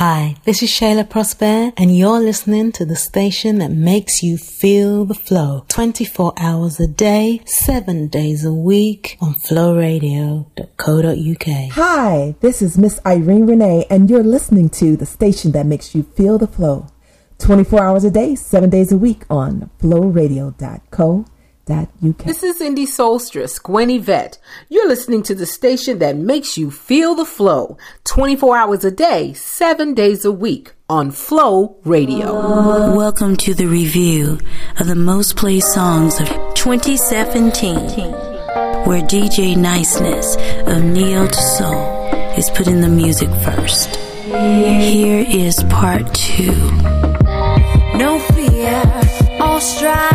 Hi, this is Shayla Prosper, and you're listening to the station that makes you feel the flow 24 hours a day, 7 days a week on flowradio.co.uk. Hi, this is Miss Irene Renee, and you're listening to the station that makes you feel the flow 24 hours a day, 7 days a week on flowradio.co.uk that you can. This is Indie Soulstress, Gwen Yvette. You're listening to the station that makes you feel the flow 24 hours a day, 7 days a week on Flow Radio. Welcome to the review of the most played songs of 2017, where DJ Niceness of Neo to Soul is putting the music first. Here is part two. No fear, all strive.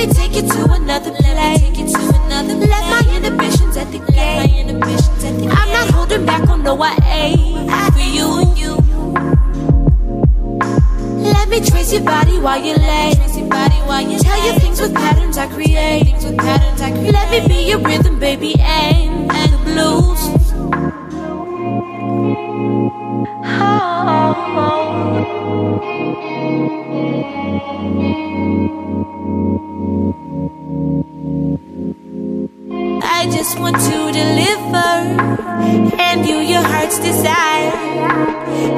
me take you to another place. Take you to another place. Left my inhibitions at the gate. I'm not holding back on no I for you and you. Let me trace your body while you lay. Tell you things with patterns I create. Let me be your rhythm, baby, and, the blues. Oh. just want to deliver. Hand you your heart's desire.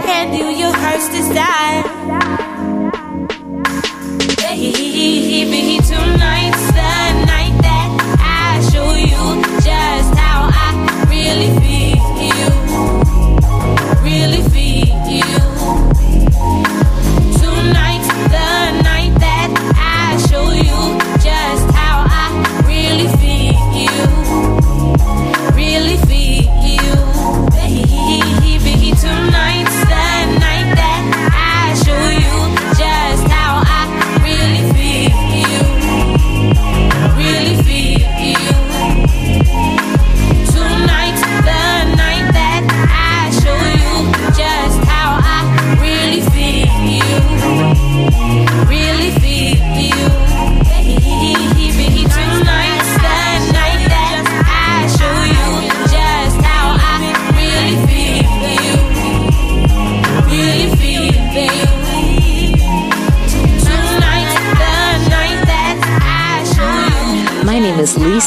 Hand you your heart's desire.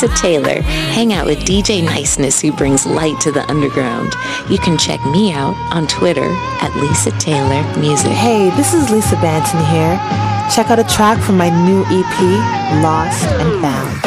Lisa Taylor. Hang out with DJ Niceness, who brings light to the underground. You can check me out on Twitter at Lisa Taylor Music. Hey, this is Lisa Banton here. Check out a track from my new EP, Lost and Found.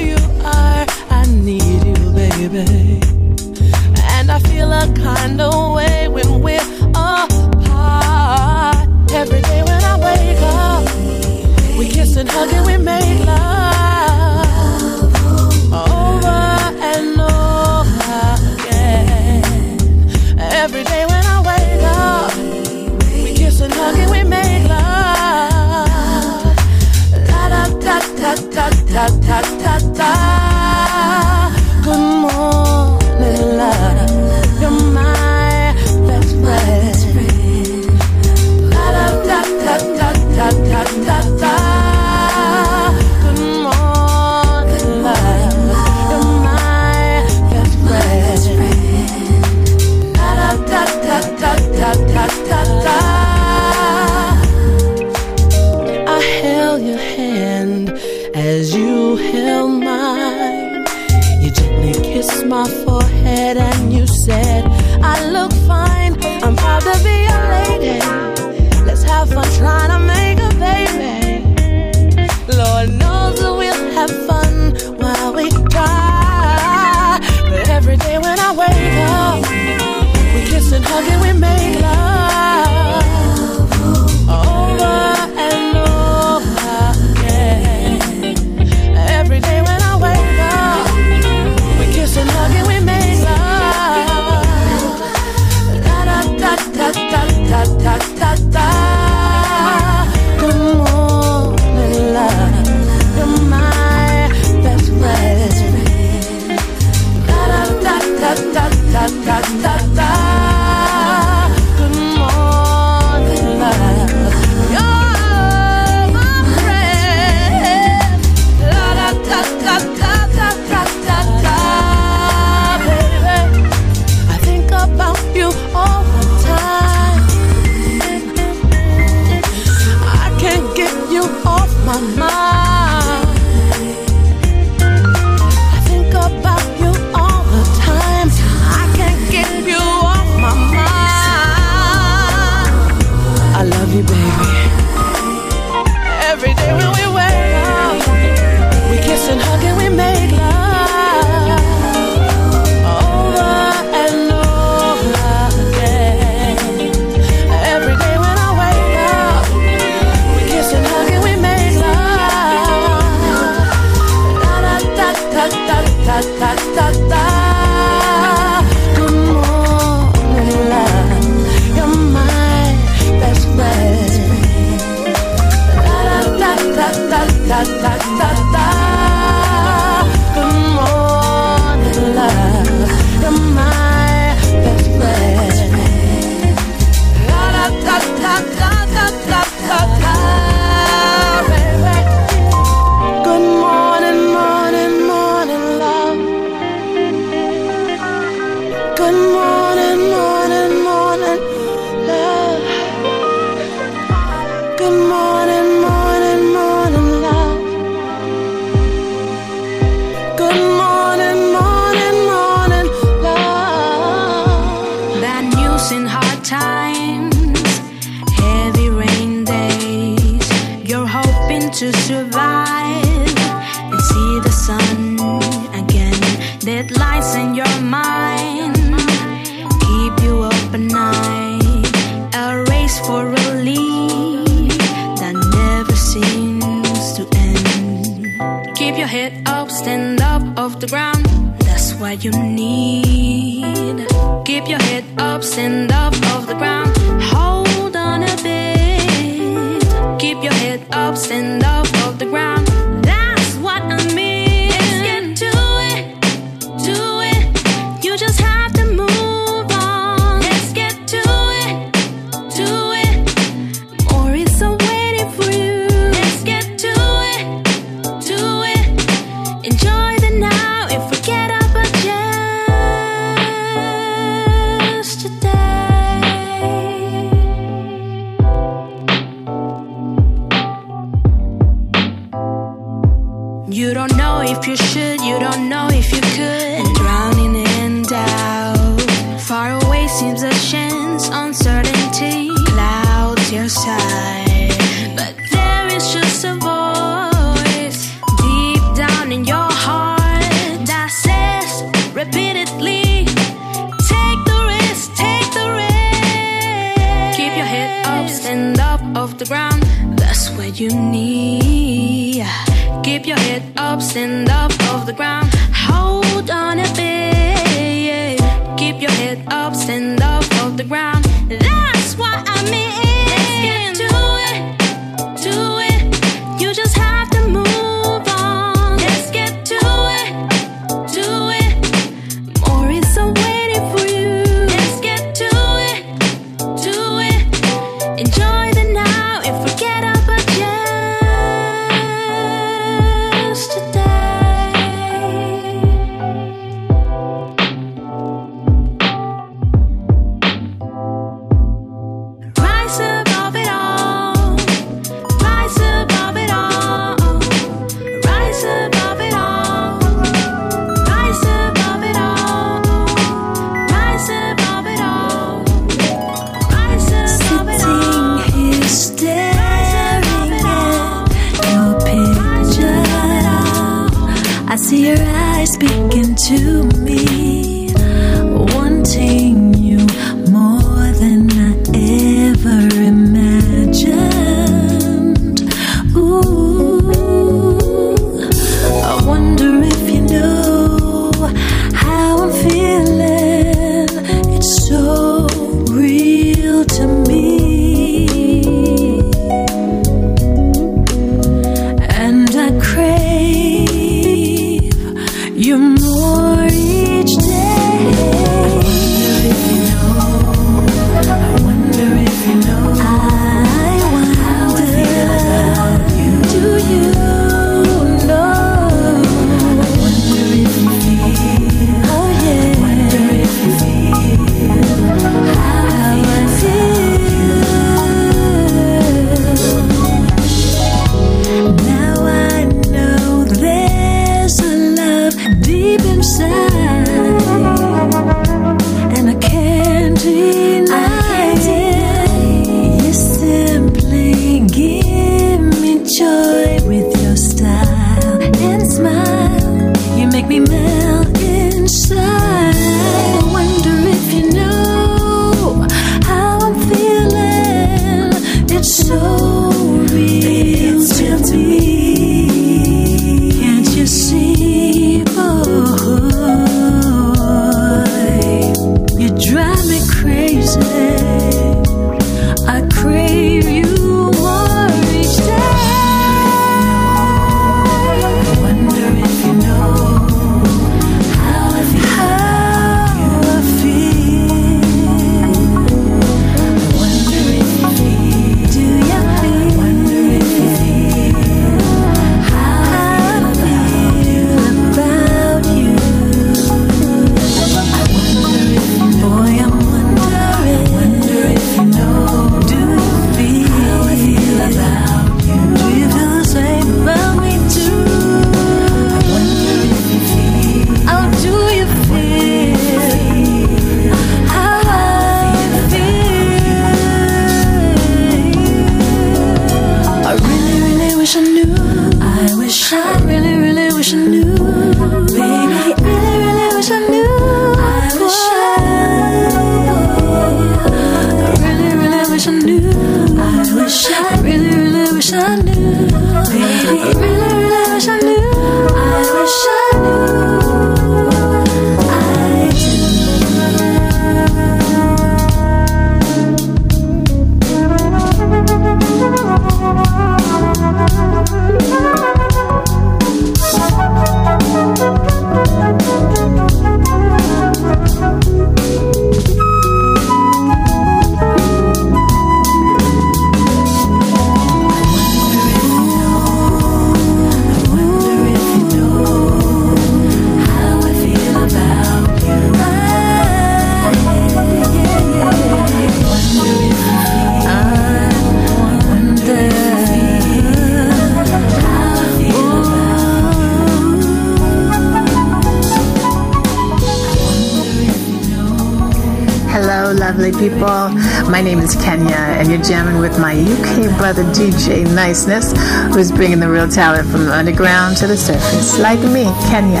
You're jamming with my UK brother DJ Niceness, who's bringing the real talent from the underground to the surface. Like me, Kenya.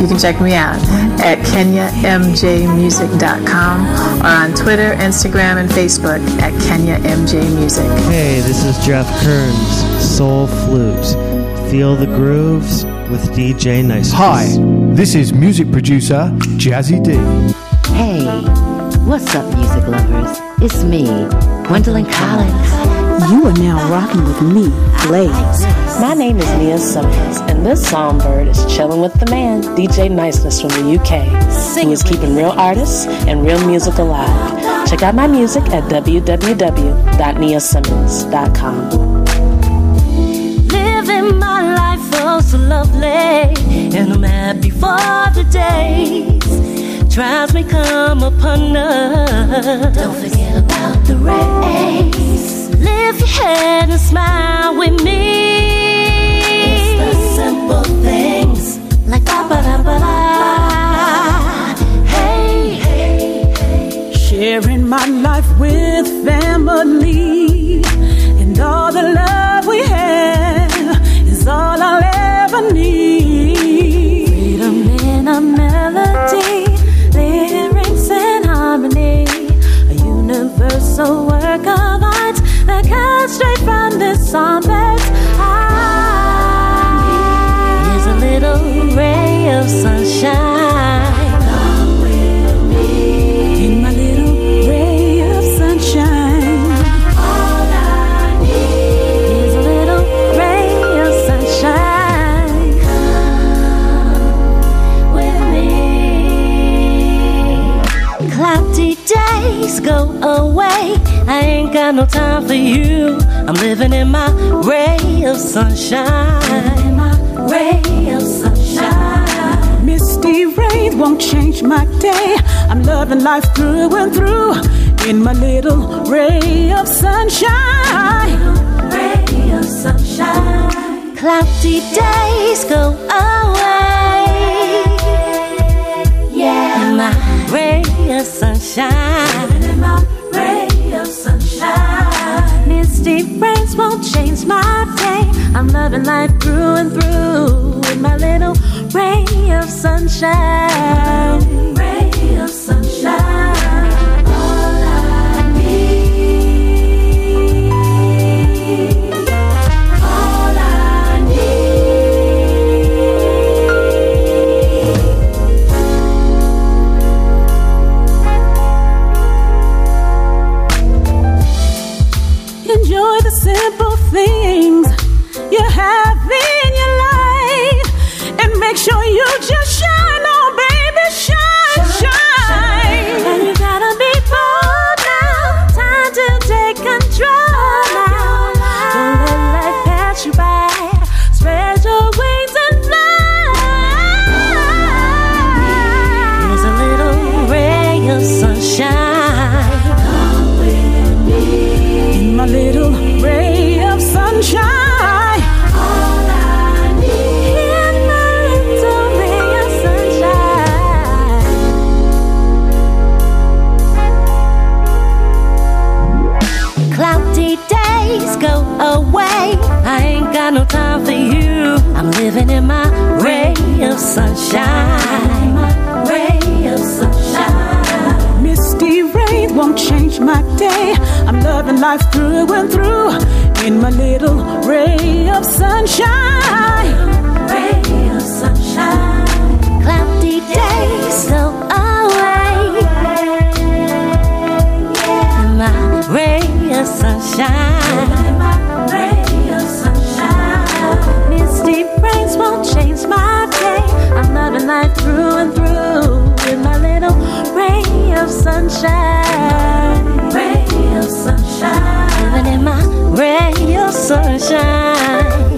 You can check me out at kenyamjmusic.com or on Twitter, Instagram, and Facebook at kenyamjmusic. Hey, this is Jeff Kearns, Soul Flute. Feel the grooves with DJ Niceness. Hi, this is music producer Jazzy D. Hey, what's up, music lovers? It's me, Gwendolyn Collins. You are now rocking with me, Blaze. My name is Nia Simmons, and this songbird is chilling with the man, DJ Niceness from the UK, who is keeping real artists and real music alive. Check out my music at www.niasimmons.com. Living my life oh so lovely, and I'm happy for the days. Trials may come upon us. The race. Lift your head and smile with me. It's the simple things like ba ba da ba da. Hey, hey, hey. Sharing my life with family and all the love we have is all I'll ever need. Universal work of art that comes straight from this songbird. Here's a little ray of sunshine. Come with me. In my little ray of sunshine. All I need is a little ray of sunshine. Come with me. Cloudy days go away. I ain't got no time for you. I'm living in my ray of sunshine. In my ray of sunshine. Misty rain won't change my day. I'm loving life through and through. In my little ray of sunshine. Ray of sunshine. Cloudy days go away. Yeah. My ray of sunshine. Won't change my day. I'm loving life through and through. with my little ray of sunshine. My ray of sunshine. Ray of sunshine. Misty rain won't change my day. I'm loving life through and through. In my little ray of sunshine. Ray of sunshine. Cloudy days go away. My ray of sunshine. Rains won't change my day. I'm loving life through and through. In my little ray of sunshine. Ray of sunshine. Living in my ray of sunshine.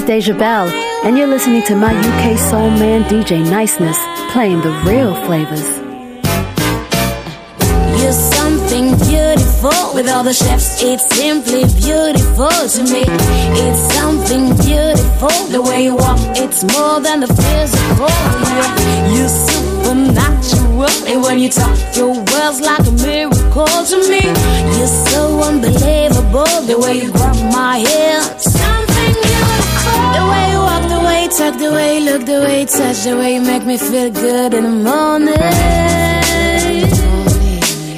Is Deja Bell, and you're listening to my UK soul man DJ Niceness playing the real flavors. You're something beautiful With all the chefs, it's simply beautiful to me. It's something beautiful. The way you walk, it's more than the physical. Yeah. You're supernatural. And when you talk, your words like a miracle to me. You're so unbelievable. The way you grab my hair. Way the way look, the way touch, the way you make me feel good in the morning.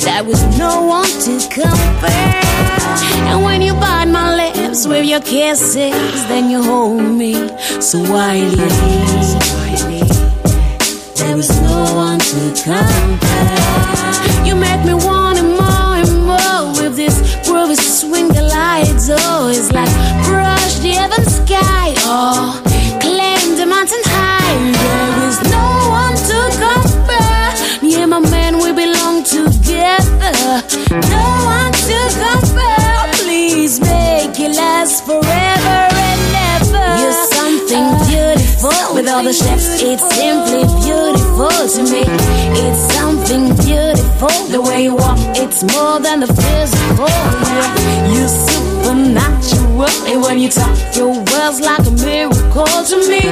There was no one to compare. And when you bite my lips with your kisses, then you hold me so wildly. There was no one to compare. You make me Chefs, it's simply beautiful to me. It's something beautiful. The way you walk, it's more than the physical. Yeah. You're supernatural. And when you talk, your words like a miracle to me.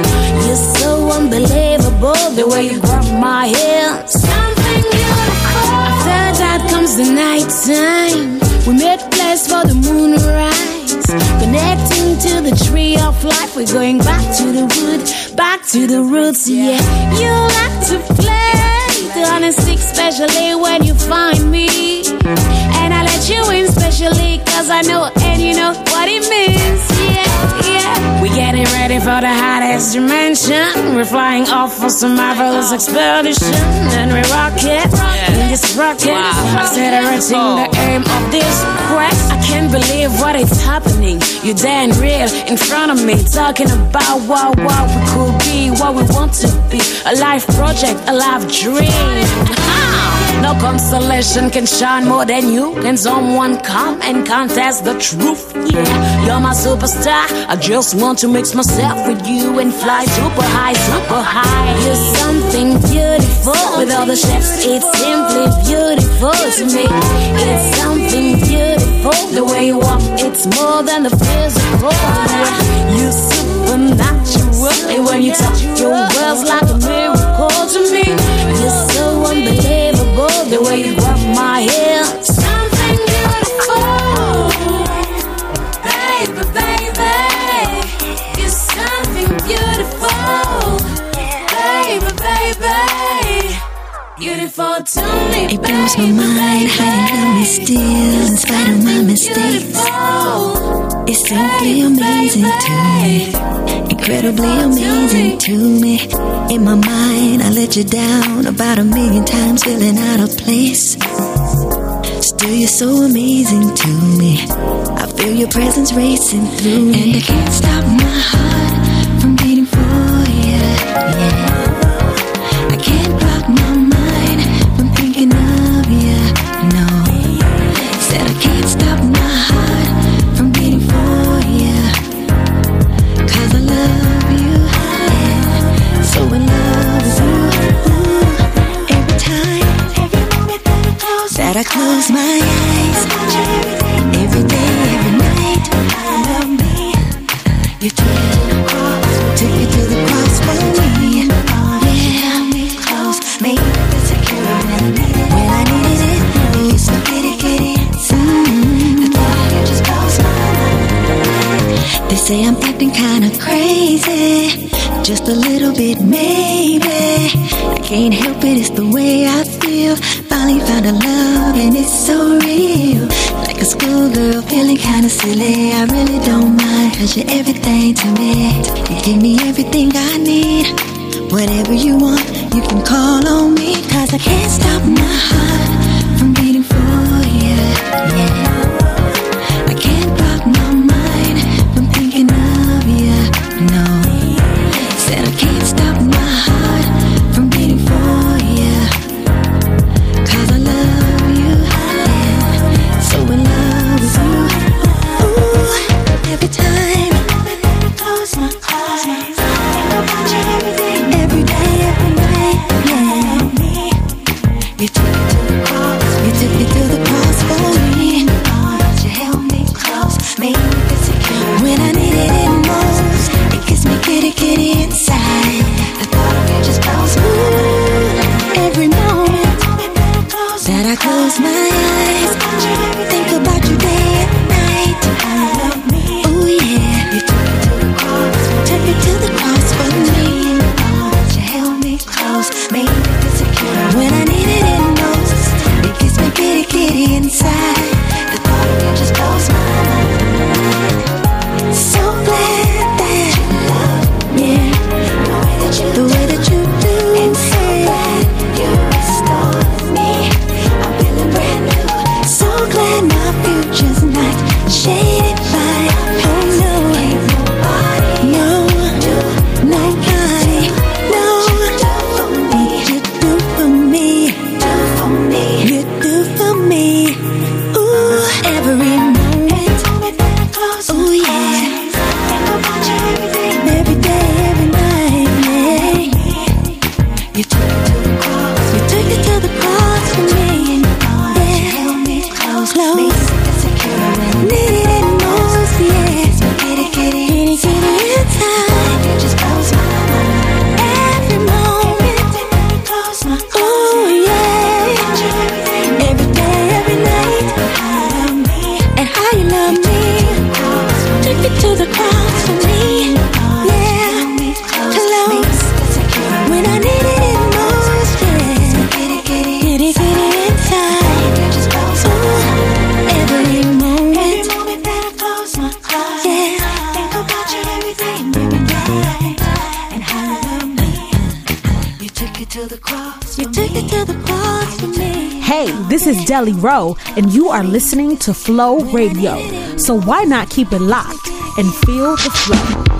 You're so unbelievable. The way you grab my hair. Something beautiful. After that comes the night time. We made place for the moonrise. Connecting to the tree of life. We're going back to the wood, back to the roots, yeah. You like to play the honesty, especially when you find me. And I let you in, especially cause I know and you know what it means, yeah, yeah. We getting ready for the hottest dimension. We're flying off for some marvelous expedition. And we rock it in this rocket. Accelerating the aim of this quest. Can't believe what is happening. You're damn real in front of me. Talking about what, what we could be, what we want to be. A life project, a life dream. No consolation can shine more than you. Can someone come and contest the truth? You're my superstar. I just want to mix myself with you and fly super high, super high. You're something beautiful. With all the chefs, it's simply beautiful to me. It's something beautiful. The way you walk, it's more than the physical. You're supernatural. And when you talk, your words like a miracle to me. You're so unbelievable. The way you grab my hair. It blows my mind how you love me still in spite of my mistakes. It's simply amazing to me, incredibly amazing to me. In my mind, I let you down about a million times, feeling out of place. Still, you're so amazing to me. I feel your presence racing through me, and I can't stop my heart They say I'm acting kinda crazy, just a little bit maybe. I can't help it, it's the way I feel. Finally found a love and it's so real. Like a schoolgirl feeling kinda silly. I really don't mind, cause you're everything to me. You give me everything I need. Whatever you want, you can call on me. Cause I can't stop my heart from beating for you. Yeah. Kelly Rowe, and you are listening to Flow Radio. So why not keep it locked and feel the flow?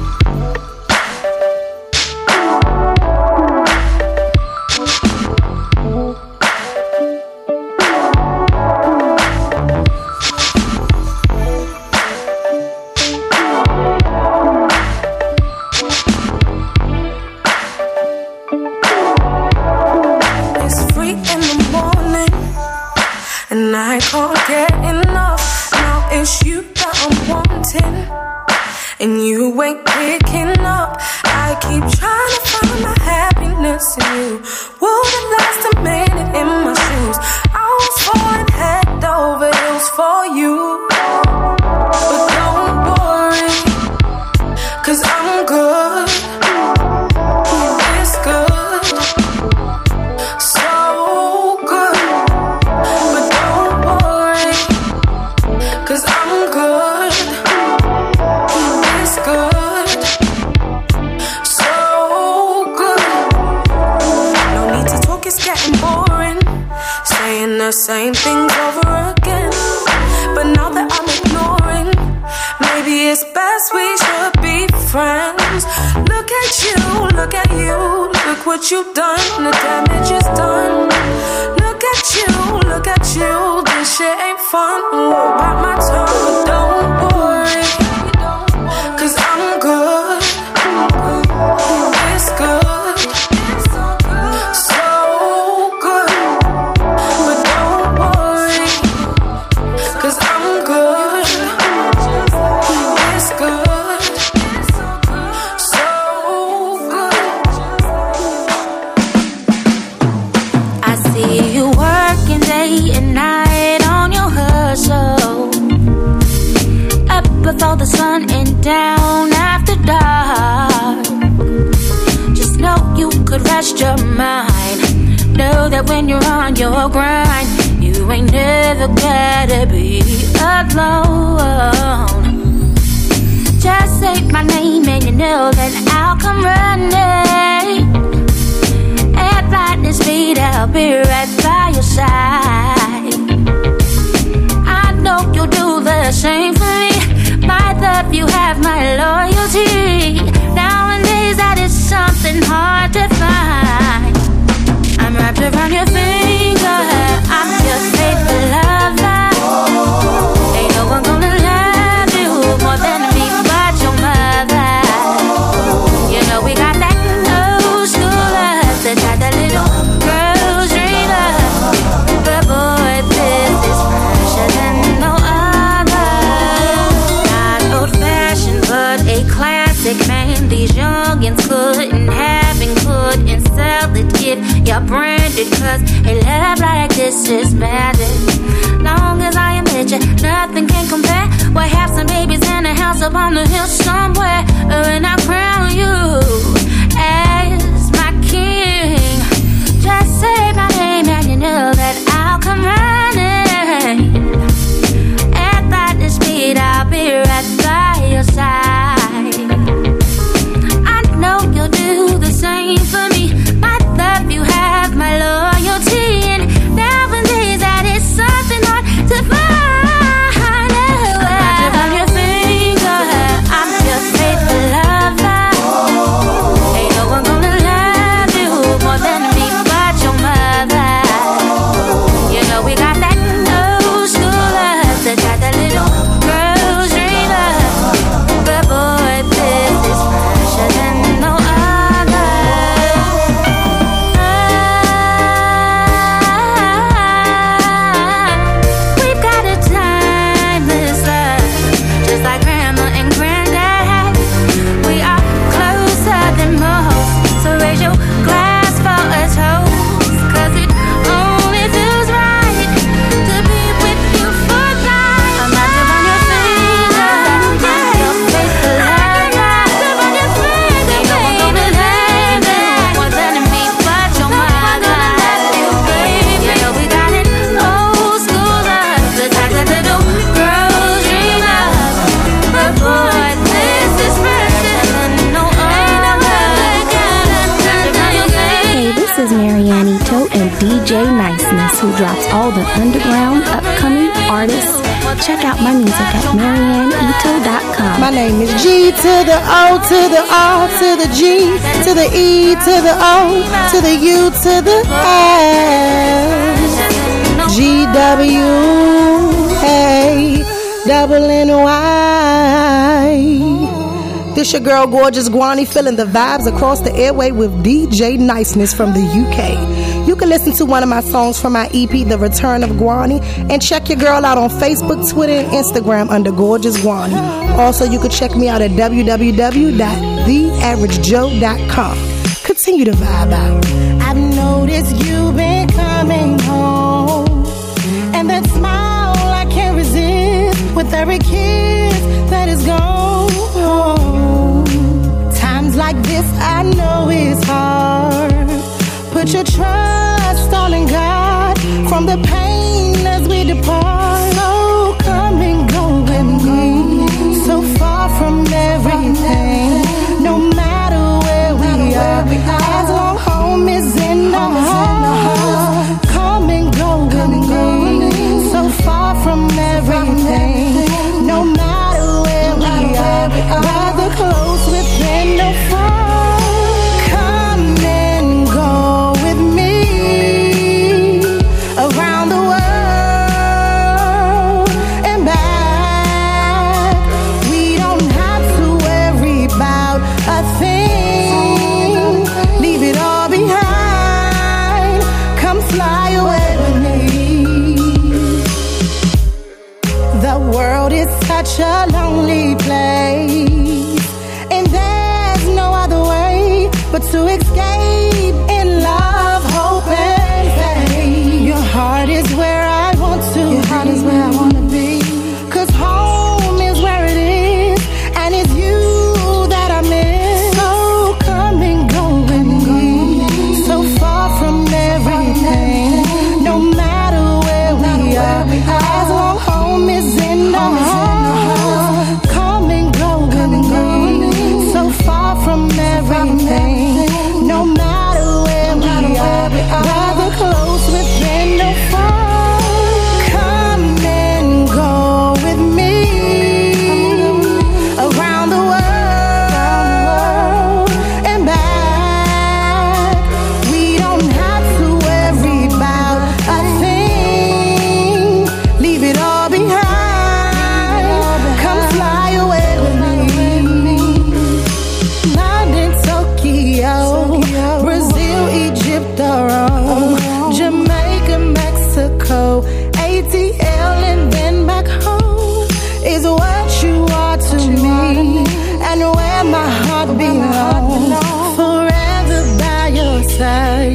been hard to find. I'm wrapped around your finger. Cause a love like this is magic. Long as I am with you, nothing can compare. We'll have some babies in a house up on the hill somewhere. and I. all the underground upcoming artists. Check out my music at MarianneIto.com. My name is G to the O to the R to the G to the E to the O to the U to the S. G W A double N Y. This your girl, Gorgeous Gwanny, feeling the vibes across the airway with DJ Niceness from the UK listen to one of my songs from my EP, The Return of Gwanny, and check your girl out on Facebook, Twitter, and Instagram under Gorgeous Gwanny. Also, you can check me out at www.theaveragejoe.com. Continue to vibe out. I've noticed you've been coming home, and that smile I can't resist with every kiss that is gone. Times like this, I know it's hard. Put your trust installing God from the pain as we depart. So come and go with me, so far from every. ATL and then back home is what you are to you me, are to me. and where my heart belongs. Forever by your side.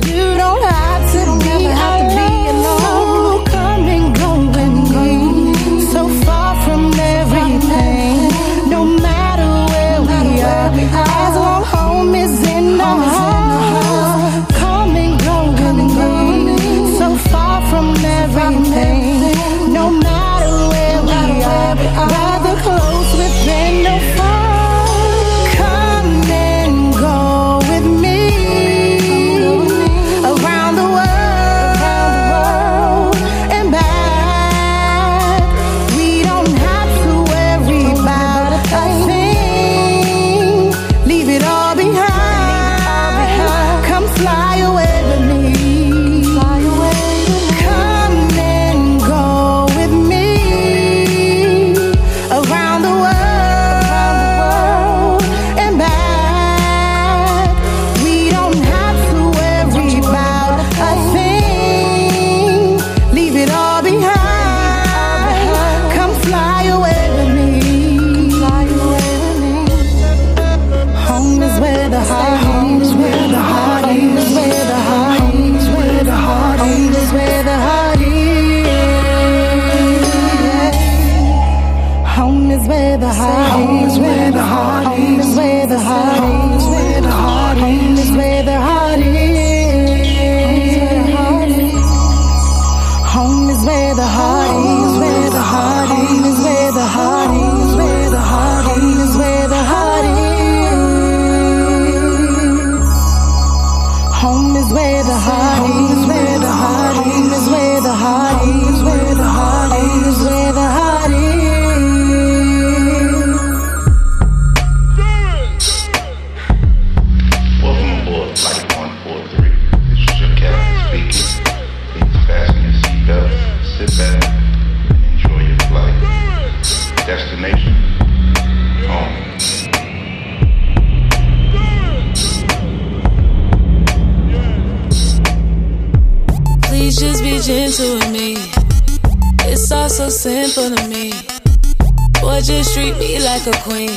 Treat me like a queen.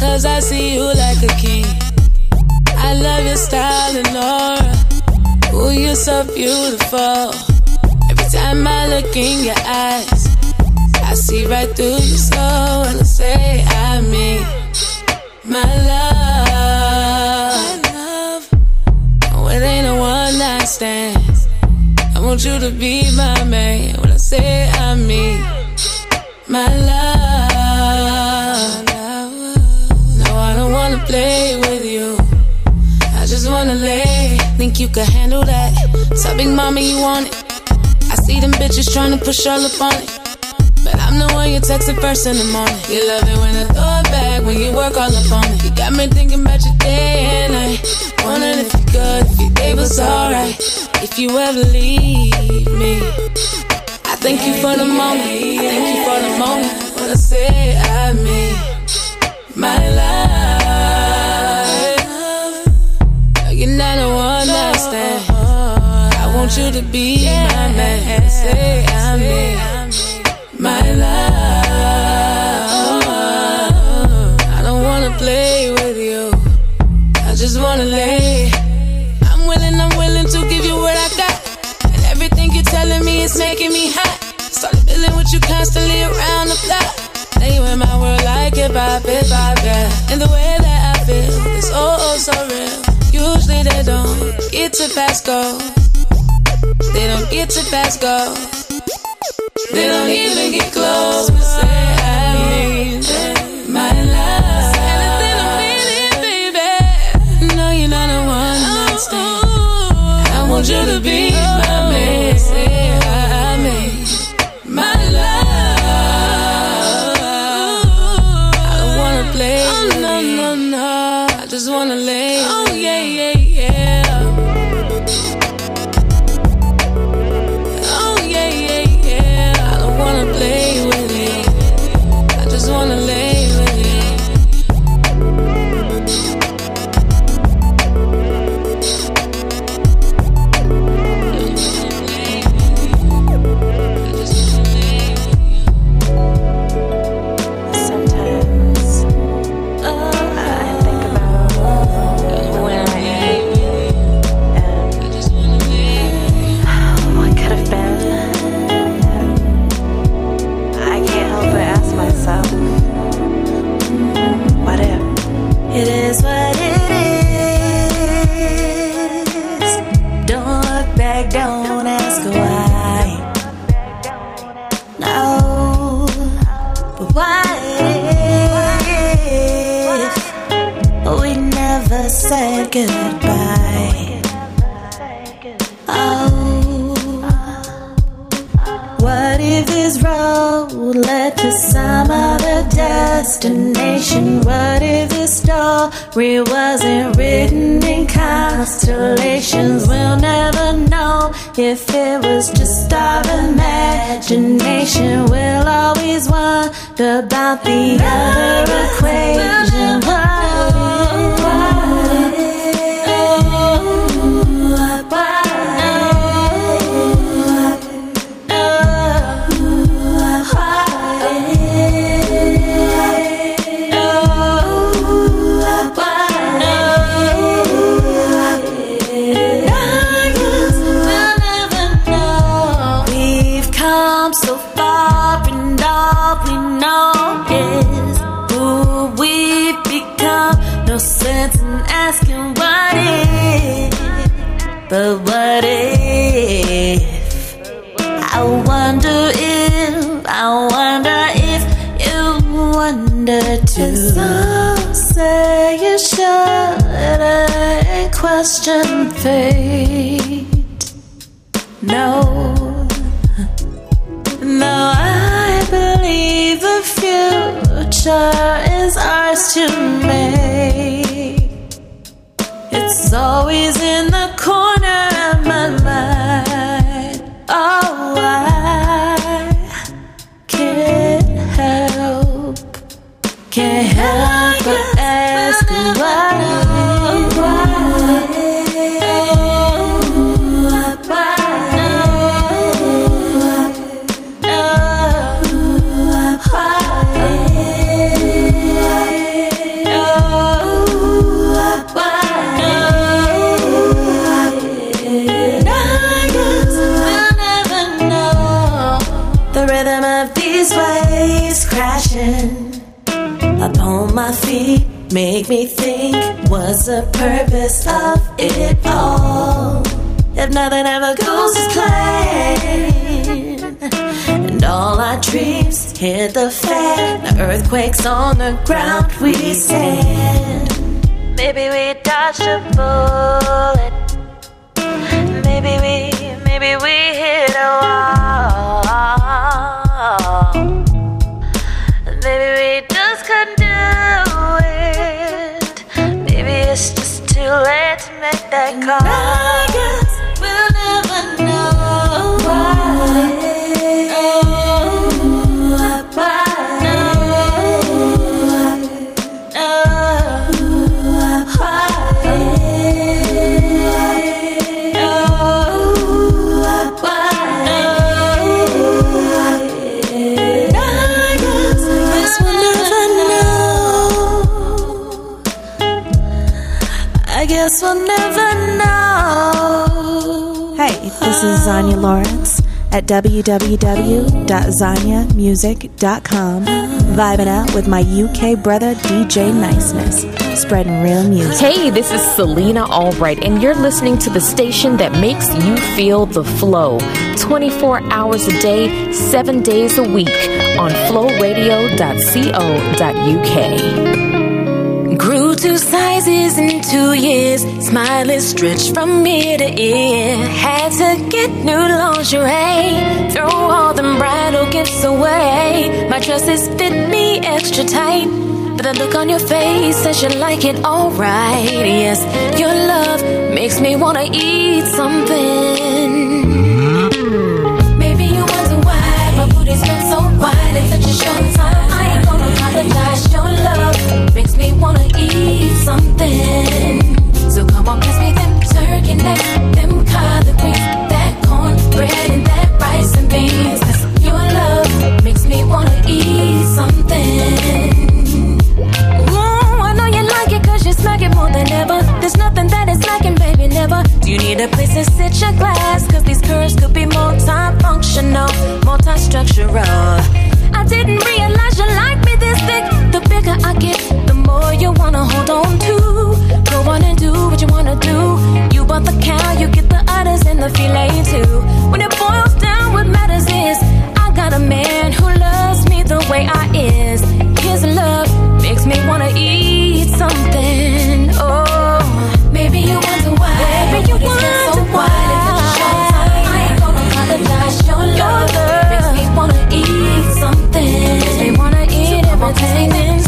Cause I see you like a king. I love your style and aura. Ooh, you're so beautiful. Every time I look in your eyes, I see right through your soul. And I say, I mean, my love. my Oh, it ain't a one night stand. I want you to be my man. When I say I mean, my love. Could handle that? So big mama, you want it? I see them bitches trying to push all up on it. But I'm the one you texting first in the morning. You love it when I throw it back, when you work all up on it. You got me thinking about your day and night. Wondering if you could, if your day was alright. If you ever leave me. I thank you for the moment. I thank you for the moment. When I say I mean, my love. To be my man. Say I mean, my love. I don't wanna play with you. I just wanna lay. I'm willing, I'm willing to give you what I got. And everything you're telling me is making me hot. Started feeling with you constantly around the block. Now you in my world like hip hop, hip hop, yeah. And the way that I feel is oh, oh so real. Usually they don't get to pass go. They don't get to pass go. They don't even get close. Say I mean, my love. Minute, baby. No, you're not a one. I want you to be my man. Don't ask why. No, but if we never said goodbye? Oh, what if this road led to some other destination? What if this story wasn't written in constellations? We'll never know if it was just our imagination. We'll always wonder about the other equation. What We've but what if? I wonder if, I wonder if you wonder too. Some say you shouldn't question fate. No, no, I believe the future is ours to make. It's always in the my feet make me think what's the purpose of it all? If nothing ever goes as planned, and all our dreams hit the fan, the earthquakes on the ground we stand. Maybe we dodged a bullet. Maybe we, maybe we hit a wall. It's just too late to make that call. This is Zanya Lawrence at www.zanyamusic.com, vibing out with my UK brother DJ Niceness, spreading real music. Hey, this is Selena Albright, and you're listening to the station that makes you feel the flow 24 hours a day, 7 days a week on flowradio.co.uk. In two years. Smile is stretched from ear to ear. Had to get new lingerie. Throw all them bridal gifts away. My dresses fit me extra tight. But the look on your face says you like it alright. Yes, your love makes me wanna eat something. Maybe you wonder why my booty's been so wide in such a short time. I ain't. Your love makes me wanna eat something. So come on, pass me them turkey necks, them collard greens, that cornbread and that rice and beans. 'Cause your love makes me wanna eat something. Ooh, I know you like it cause you smack it more than ever. There's nothing that is lacking, baby, never. Do you need a place to sit your glass? Cause these curves could be multifunctional, multi-structural. I didn't realize you like thick. The bigger I get, the more you wanna hold on to. Go on and do what you wanna do. You bought the cow, you get the udders and the filet too. When it boils down, what matters is I got a man who loves me the way I is. His love makes me wanna eat something. Oh, maybe you wonder why. Maybe you wonder eat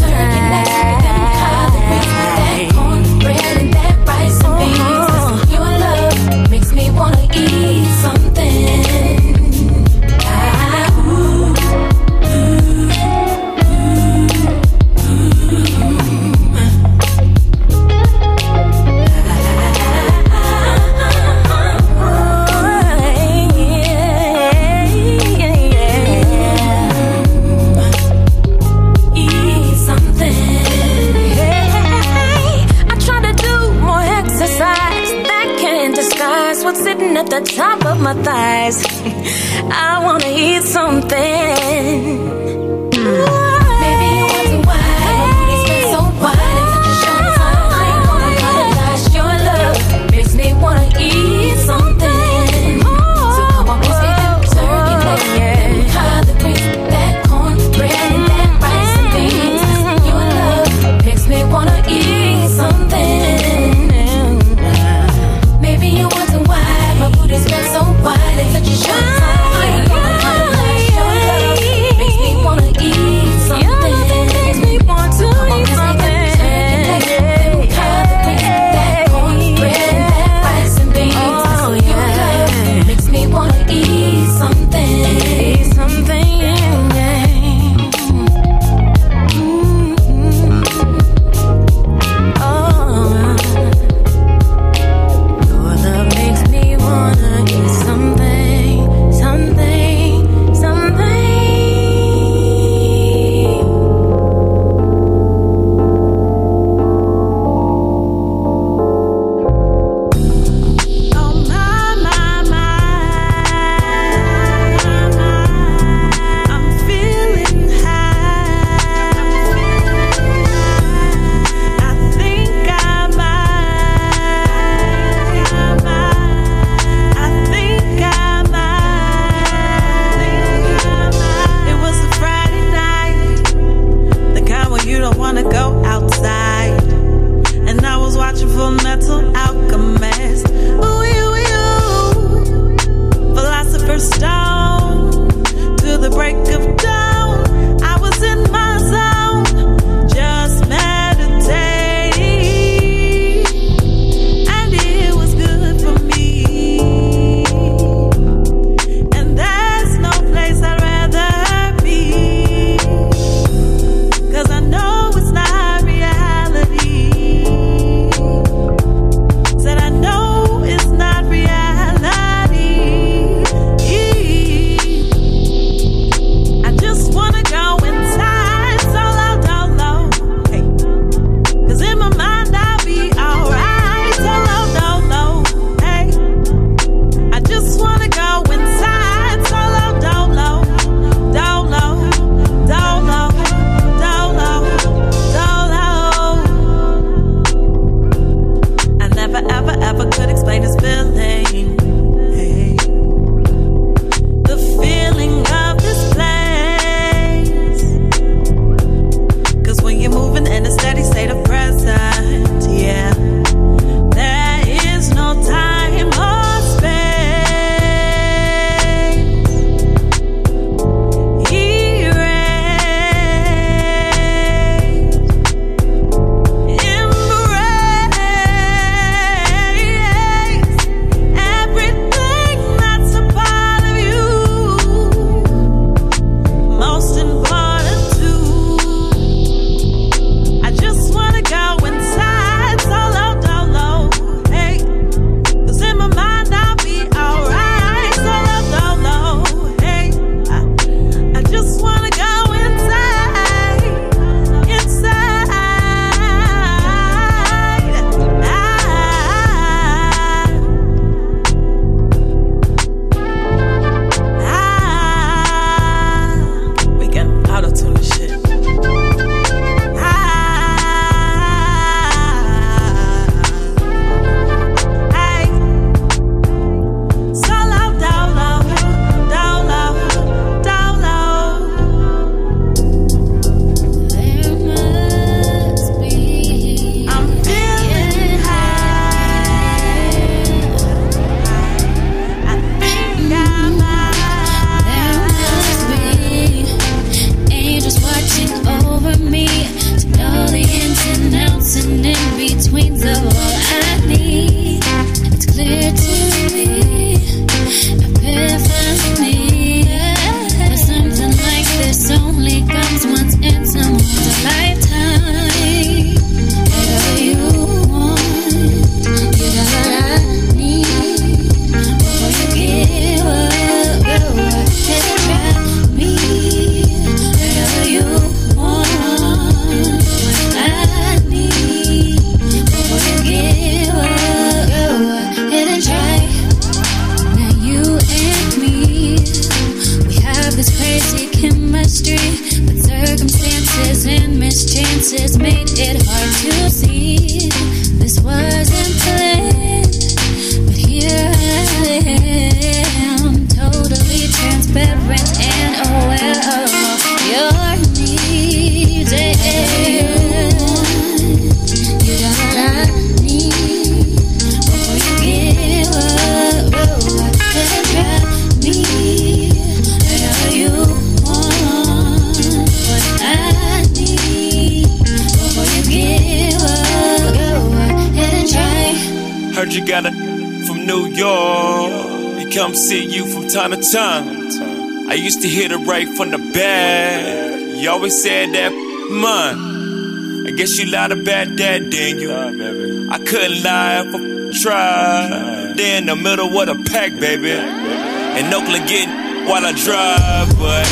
I used to hit it right from the back. You always said that mine. I guess you lied about that, didn't you? I couldn't lie if I tried. They in the middle of the pack, baby. In Oakland getting while I drive, but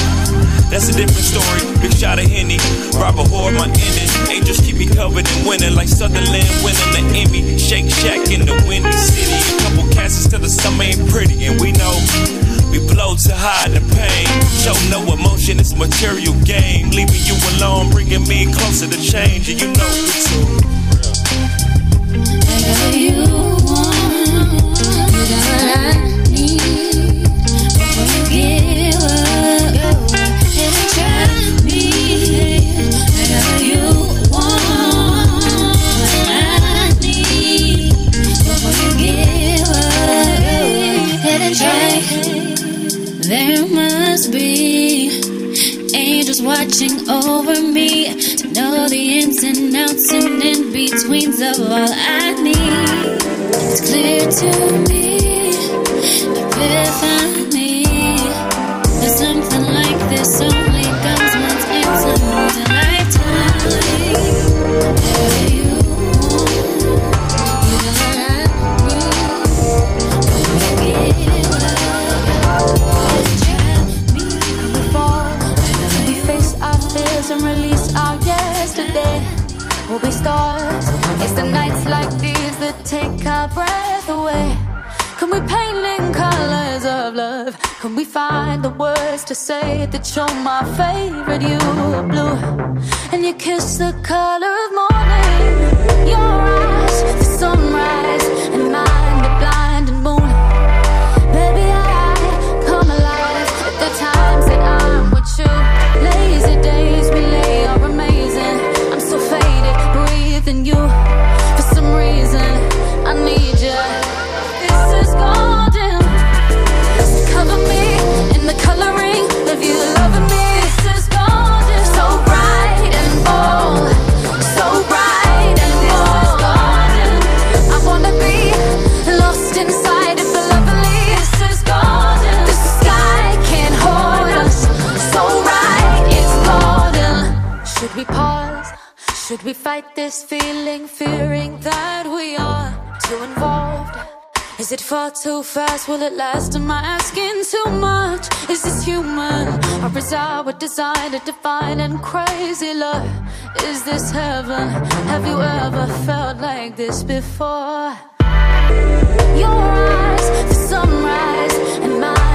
that's a different story. Big shot of Henny, Robert Hoard, my ending. Angels keep me covered in winning, like Sutherland winning the Emmy. Shake Shack in the windy city. A couple castles till the summer ain't pretty, and we know we blow to hide the pain. Show no emotion, it's material game. Leaving you alone, bringing me closer to change, and you know it too. Whatever you want, you got what I need. Before you over me know the ins and outs and in betweens of all I need. It's clear to me, epiphany, that stars. It's the nights like these that take our breath away. Can we paint in colors of love? Can we find the words to say that you're my favorite? You are blue, and you kiss the color far too fast? Will it last? Am I asking too much? Is this human? Or is our design a divine and crazy love? Is this heaven? Have you ever felt like this before? Your eyes, the sunrise, and mine,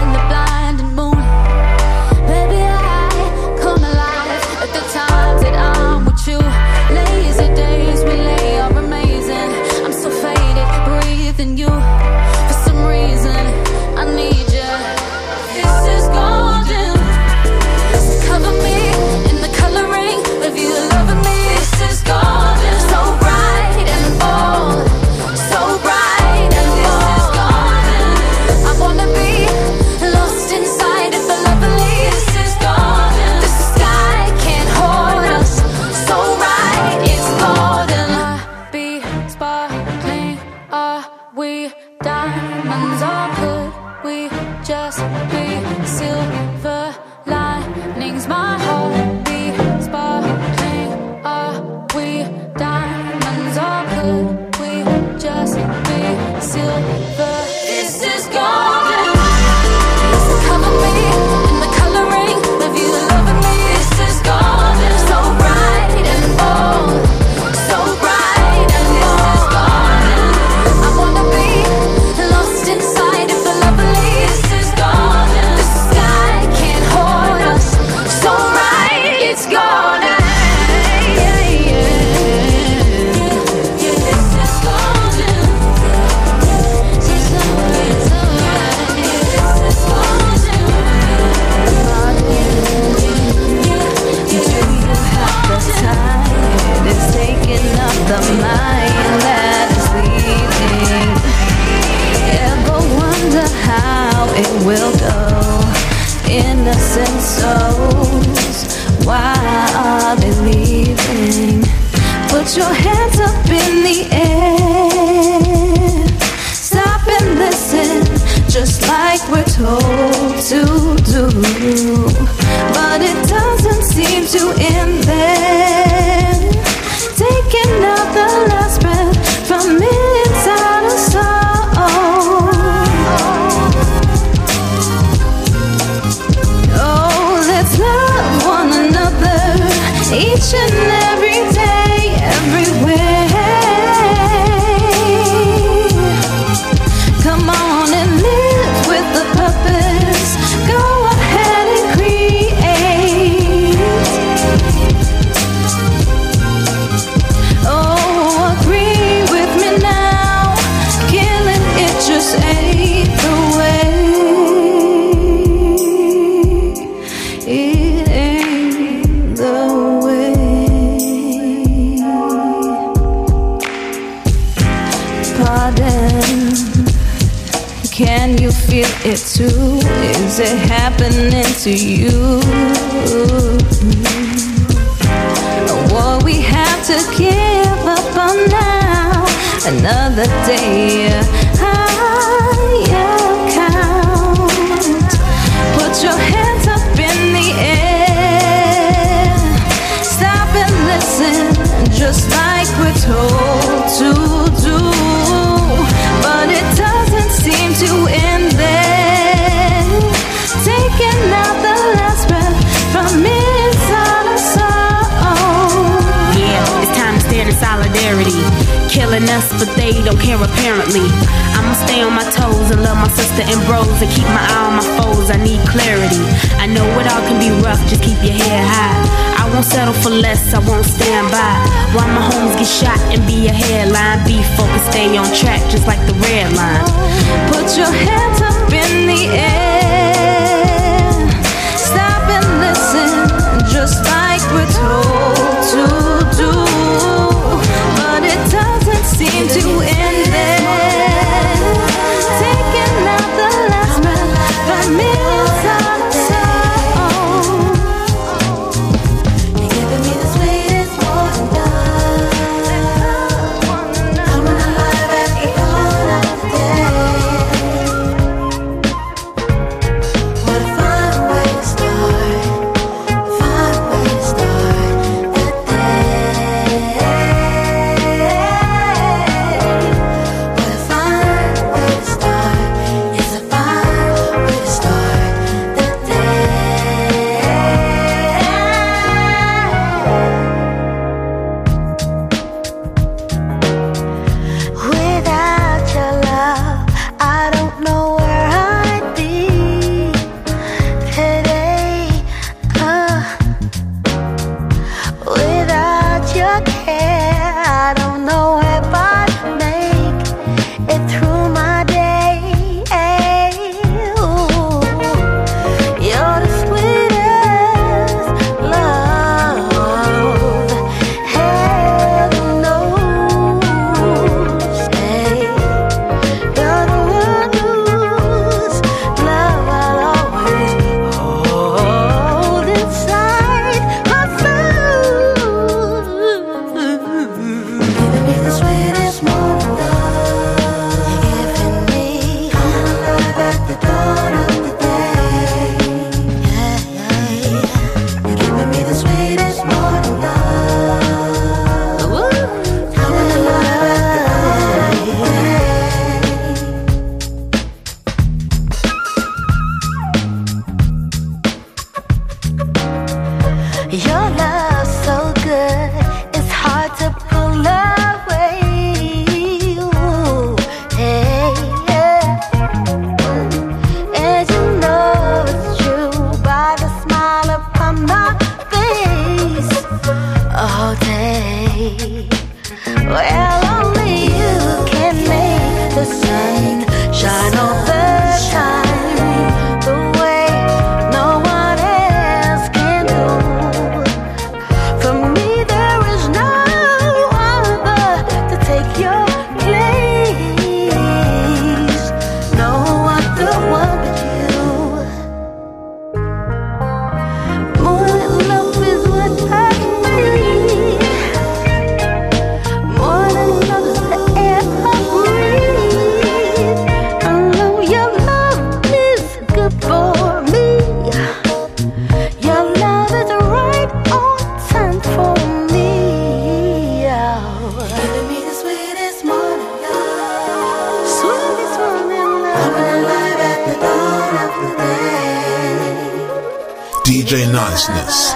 DJ Niceness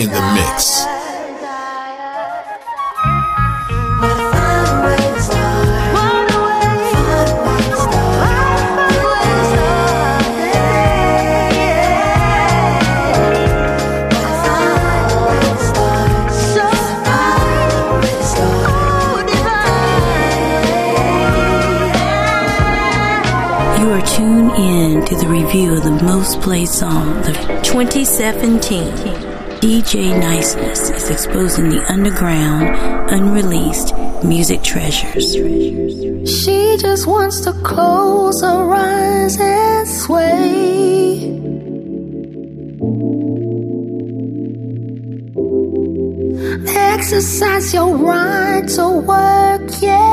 in the mix. review of the most played song of 2017. DJ Niceness is exposing the underground, unreleased music treasures. She just wants to close her eyes and sway. Exercise your right to work, yeah.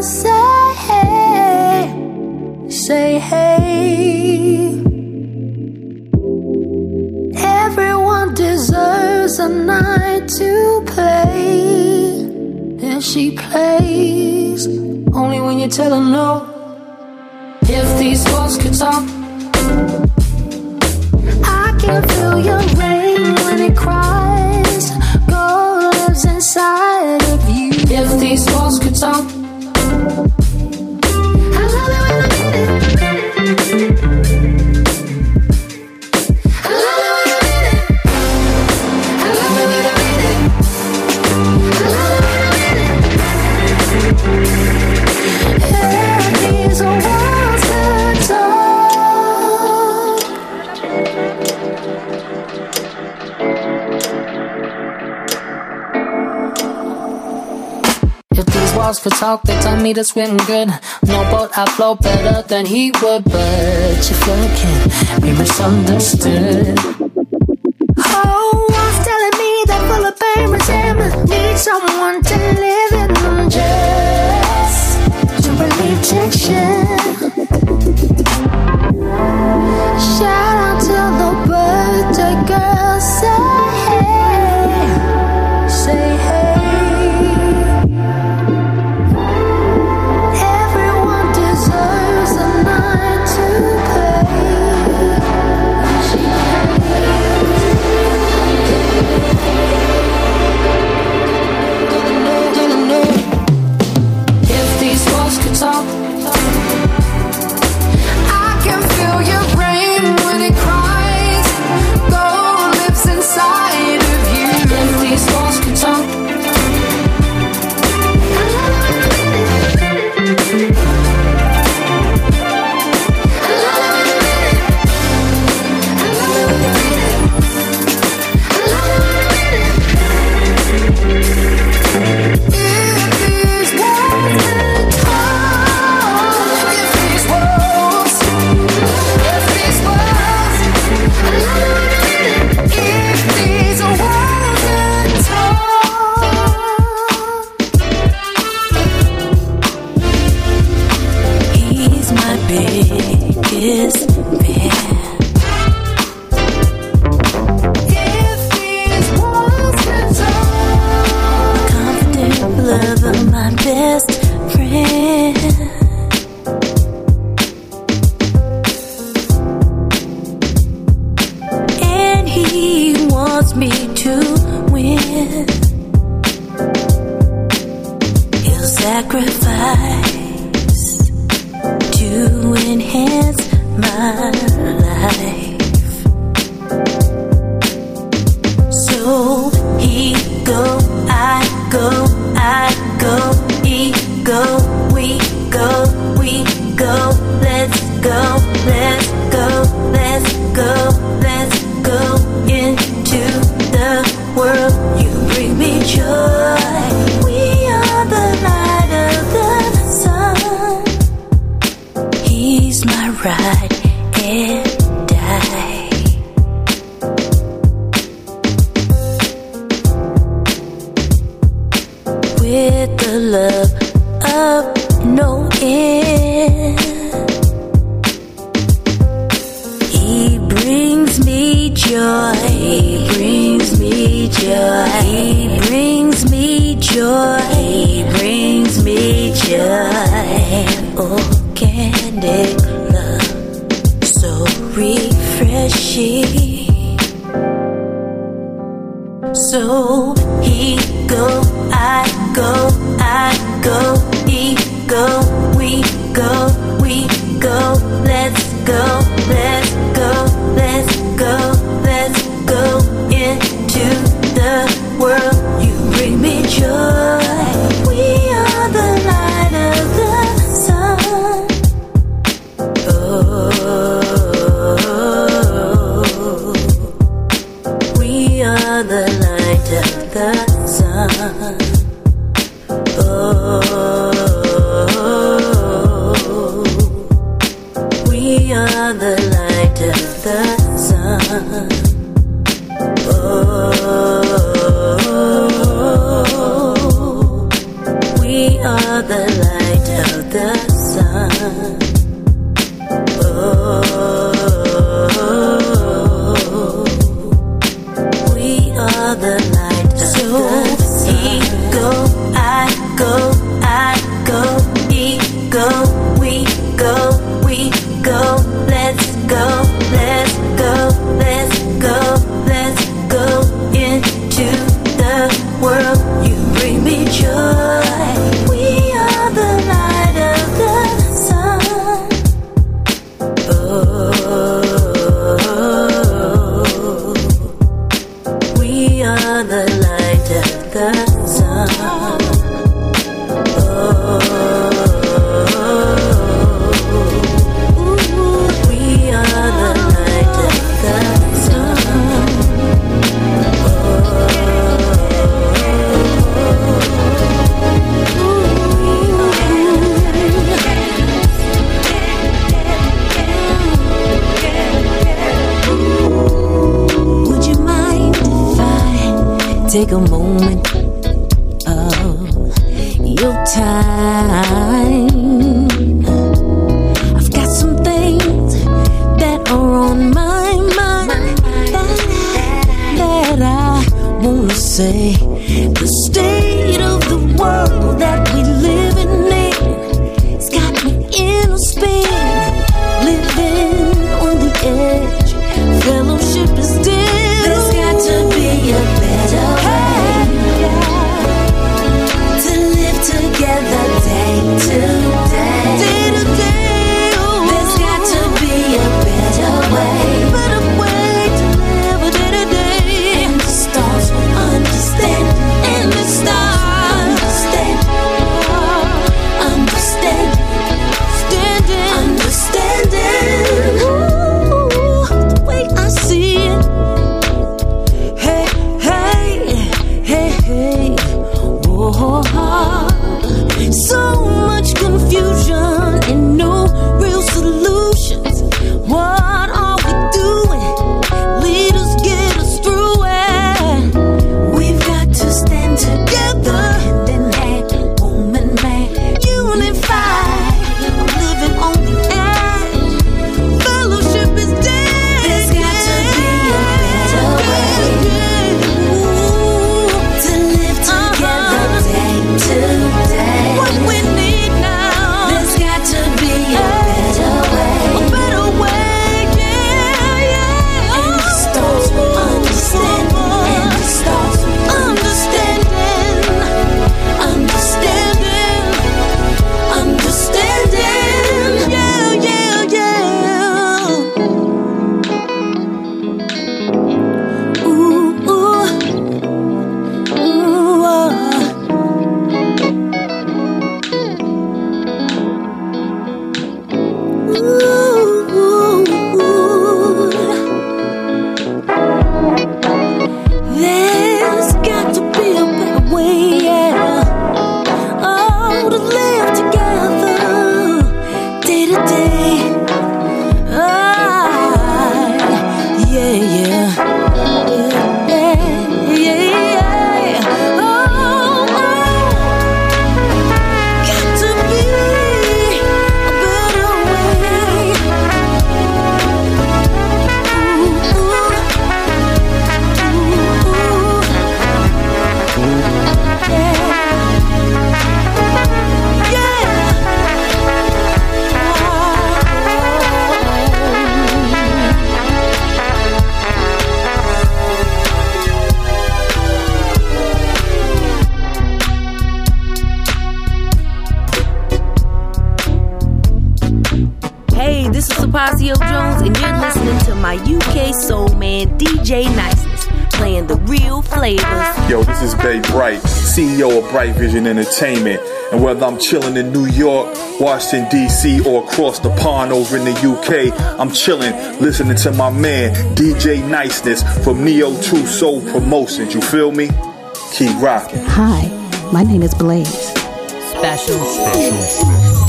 Say hey, say hey. Everyone deserves a night to play, and she plays only when you tell her no. need to swim good. No boat, I float better than he would, but you fucking be misunderstood. So he go, I go, I go, he go, we go, we go, let's go, let's Bright Vision Entertainment. And whether I'm chilling in New York, Washington, D.C., or across the pond over in the UK, I'm chilling listening to my man DJ Niceness from Neo 2 Soul Promotions. You feel me? Keep rocking. Hi, my name is Blaze. Special. Special.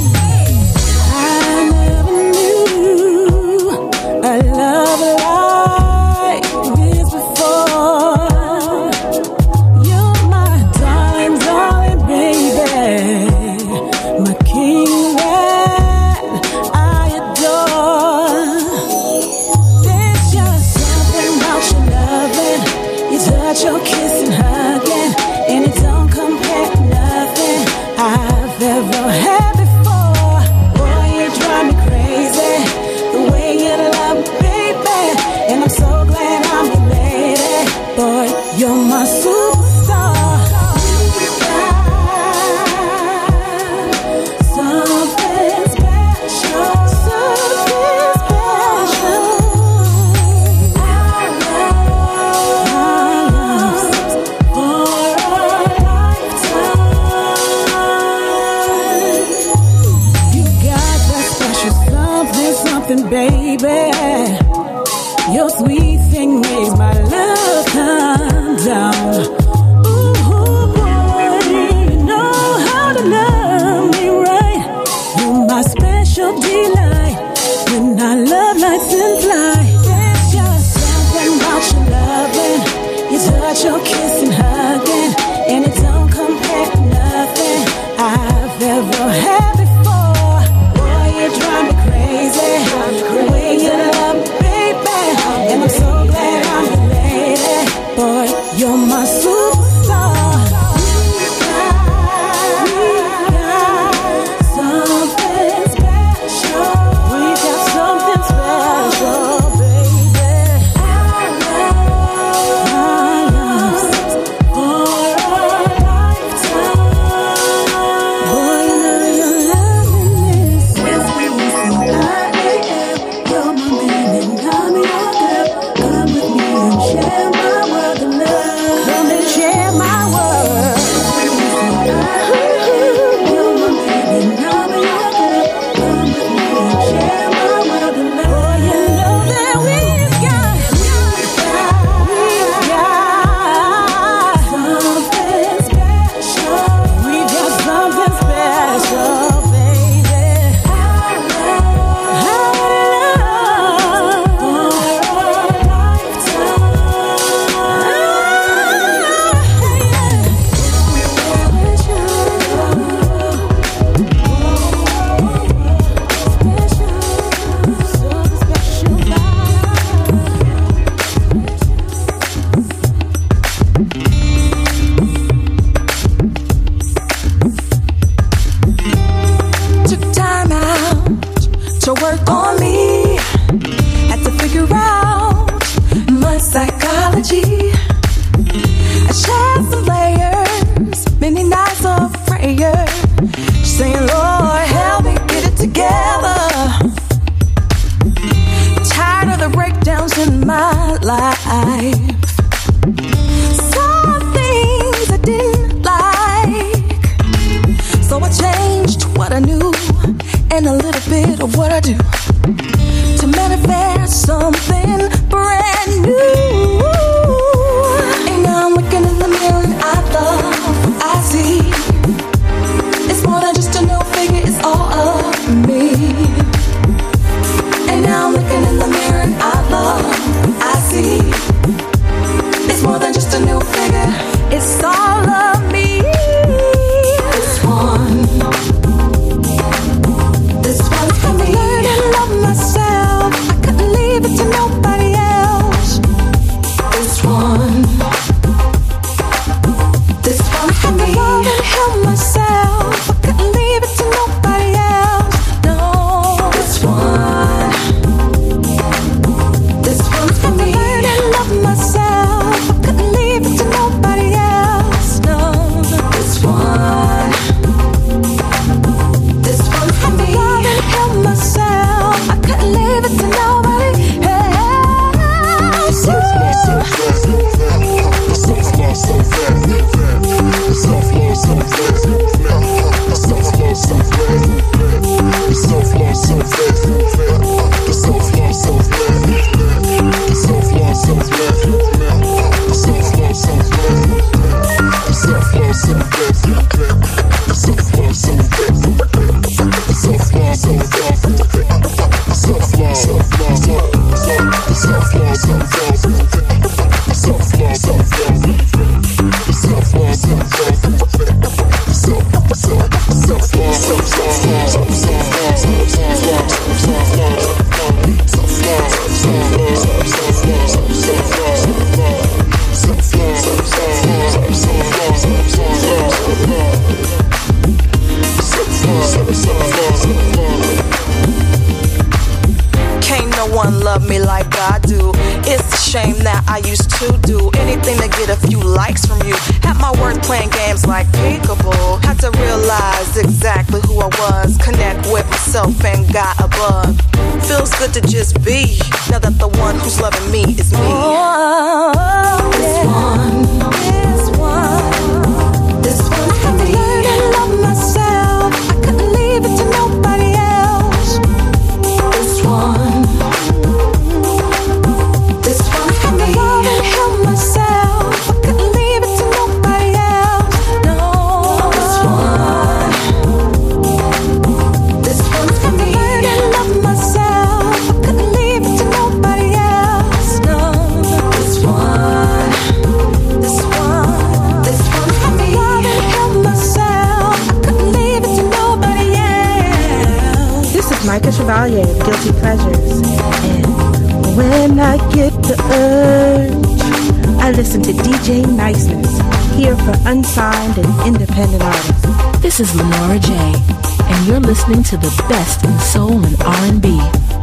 To the best in soul and R&B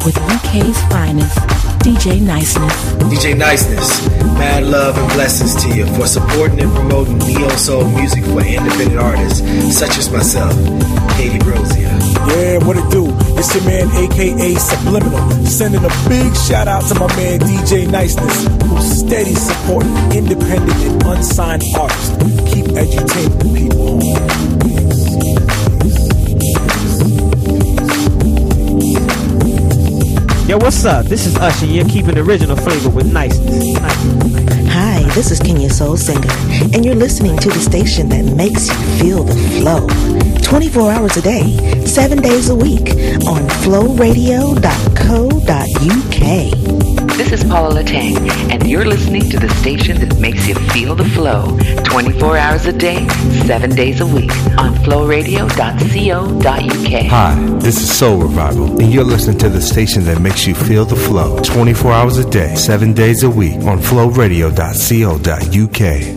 with UK's finest, DJ Niceness. DJ Niceness, mad love and blessings to you for supporting and promoting neo soul music for independent artists such as myself, Katie Brozia. Yeah, what it do? It's your man, aka Subliminal, sending a big shout out to my man DJ Niceness, who's steady supporting independent and unsigned artists. Keep edutainment the people. Yo, what's up? This is Usher. You're keeping original flavor with niceness. Hi, this is Kenya Soul Singer, and you're listening to the station that makes you feel the flow. 24 hours a day, 7 days a week on flowradio.co.uk. This is Paula Latang, and you're listening to the station that makes you feel the flow 24 hours a day, 7 days a week on flowradio.co.uk. Hi, this is Soul Revival, and you're listening to the station that makes you feel the flow 24 hours a day, 7 days a week on flowradio.co.uk.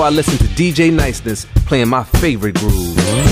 before I listen to DJ Niceness playing my favorite groove.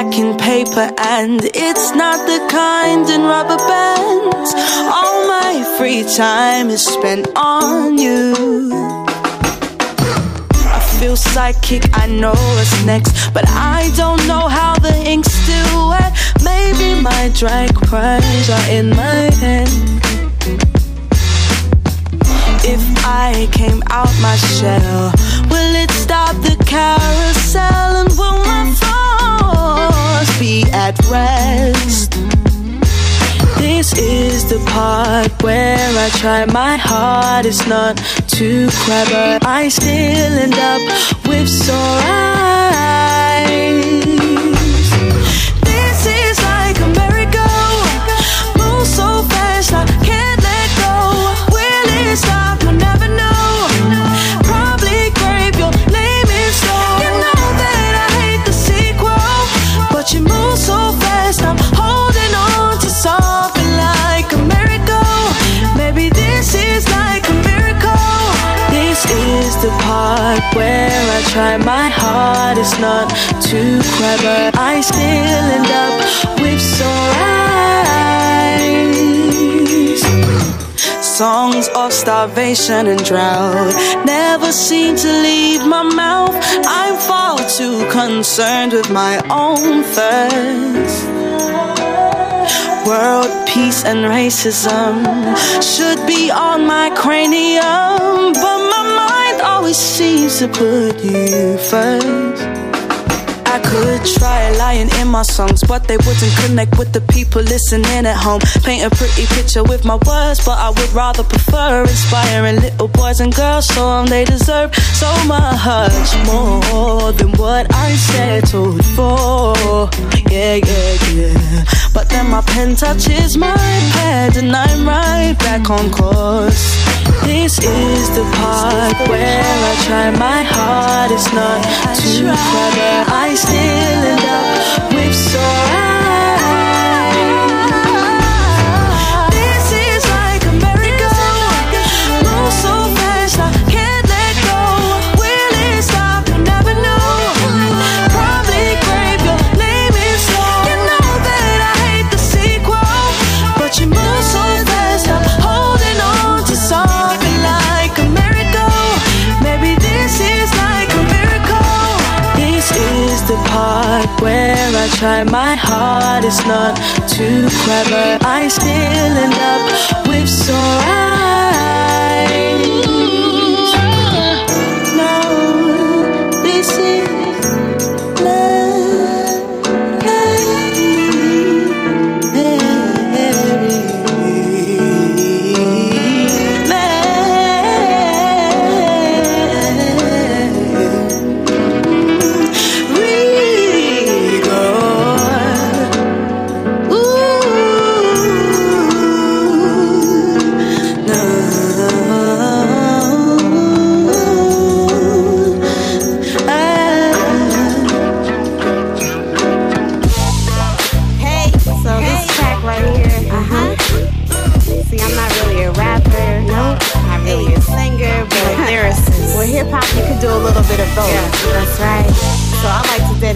I'm stacking paper and it's not the kind in rubber bands. All my free time is spent on you. I feel psychic, I know what's next, but I don't know how the ink's still wet. Maybe my drag primes are in my hand. If I came out my shell, will it stop the carousel and will my flaws be at rest? This is the part where I try my hardest not to cry, but I still end up with sore eyes. Try my hardest not to cry, but I still end up with sore eyes. Songs of starvation and drought never seem to leave my mouth. I'm far too concerned with my own thirst. World peace and racism should be on my cranium, but always seems to put you first. I could try lying in my songs, but they wouldn't connect with the people listening at home. Paint a pretty picture with my words, but I would rather prefer inspiring little boys and girls, so um, they deserve so much more than what I settled for. Yeah, yeah, yeah. But then my pen touches my pad, and I'm right back on course. This is the part where I try my hardest not to cry, but I still end up with sore try my hardest not to cry, I still end up with sore eyes.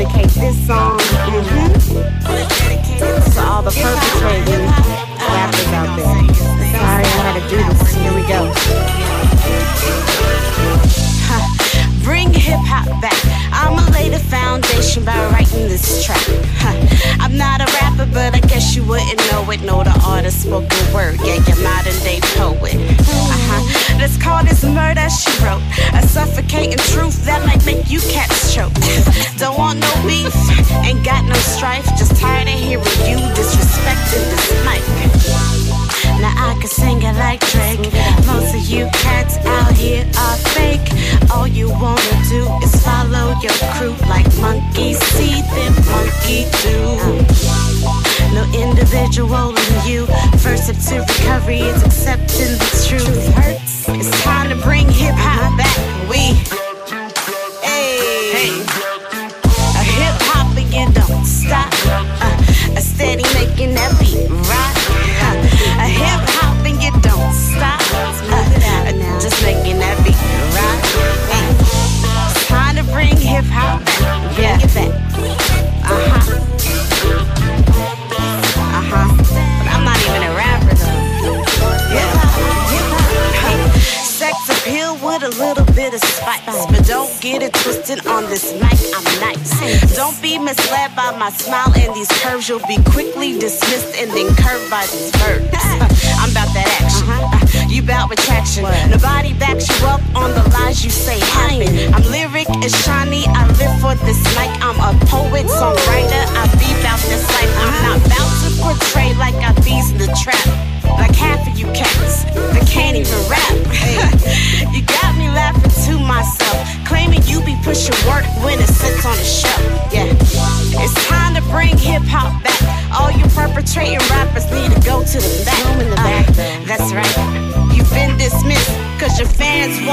Dedicate this song mhm, to all the perpetrating rappers out there. Sorry, I had to do this. Here we go. To recovery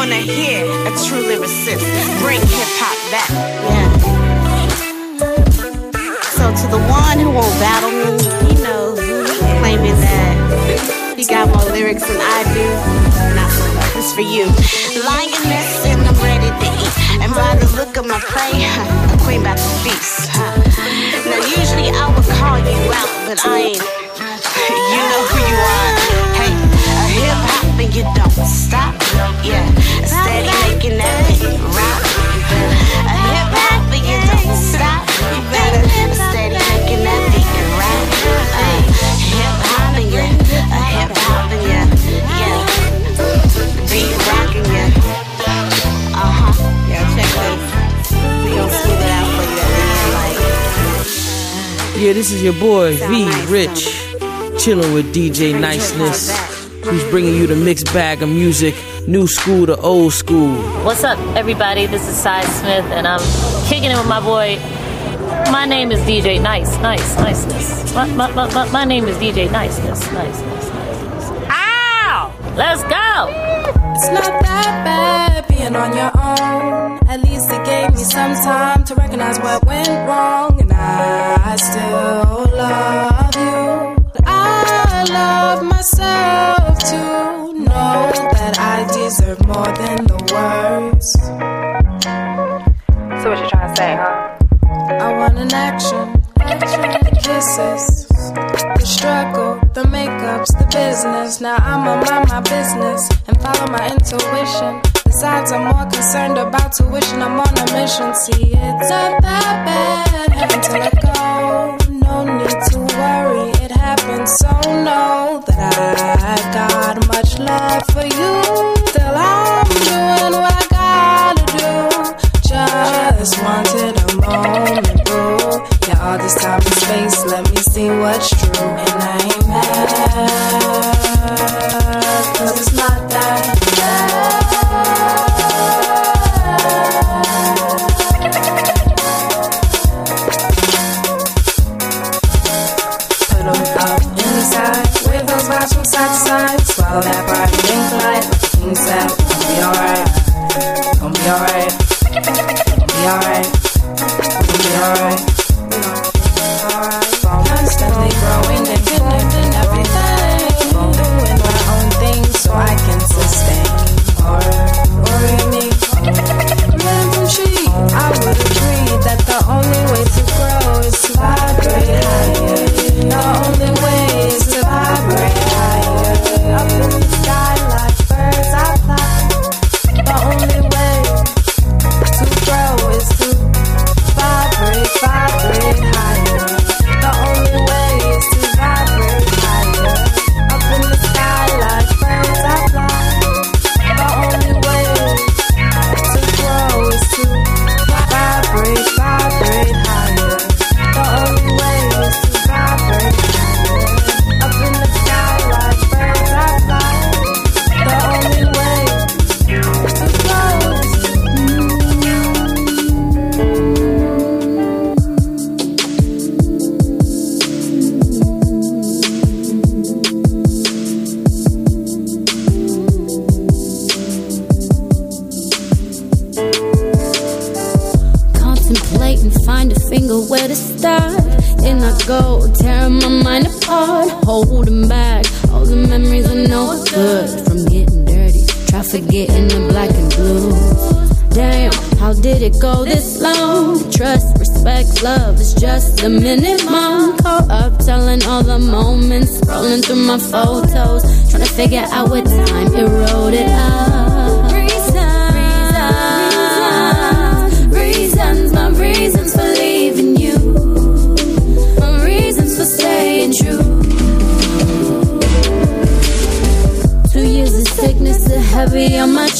wanna hear a true lyricist. Bring hip hop back. Yeah. So to the one who won't battle me, he knows, claiming that he got more lyrics than I do. Not Nah, this for you. Lioness and I'm ready to eat. And by the look of my prey, a queen about to feast. Now usually I would call you out, but I ain't. You know who you are. You don't stop. Yeah, steady making that beat rock. A hip hop and you don't stop. You better steady making that beat rock. Hey, hip hop and you, a hip hop and you, yeah, beat rocking you. Uh huh. Yeah, check this. We gon' smooth it out for you at the end, like. Yeah, this is your boy V Rich, chilling with DJ Niceness, who's bringing you the mixed bag of music, new school to old school. What's up, everybody? This is Cy Smith, and I'm kicking it with my boy. My name is DJ Nice, Nice, Niceness. My, my, my, my name is DJ Niceness, Nice, Nice, Niceness. Ow! Let's go! It's not that bad being on your own. At least it gave me some time to recognize what went wrong. through my photos, trying to figure out what time it wrote it up.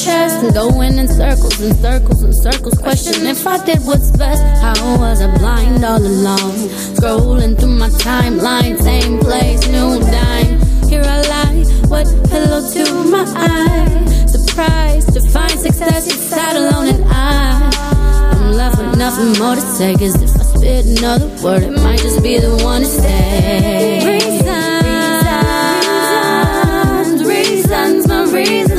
chest, going in circles and circles and circles. Question if I did what's best. How was I blind all along? Scrolling through my timeline, same place, new dime. Here I lie, what hello to my eye. Surprised to find success inside alone, and I am left with nothing more to say. Cause if I spit another word, it might just be the one to stay. Reasons, reasons, reasons, my reasons.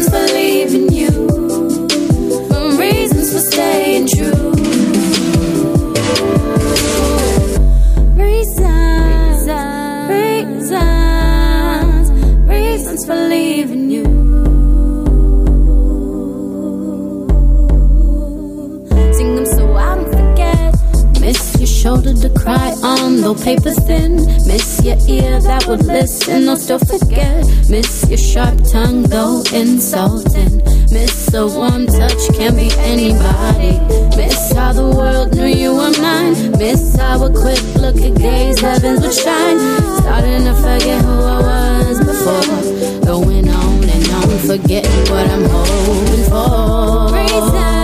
to cry on, though paper thin. Miss your ear that would listen, I'll still forget. Miss your sharp tongue, though insulting. Miss a warm touch, can't be anybody. Miss how the world knew you were mine. Miss how a quick look at gaze, heavens would shine. Starting to forget who I was before. Going on and on, forgetting what I'm hoping for. Reason.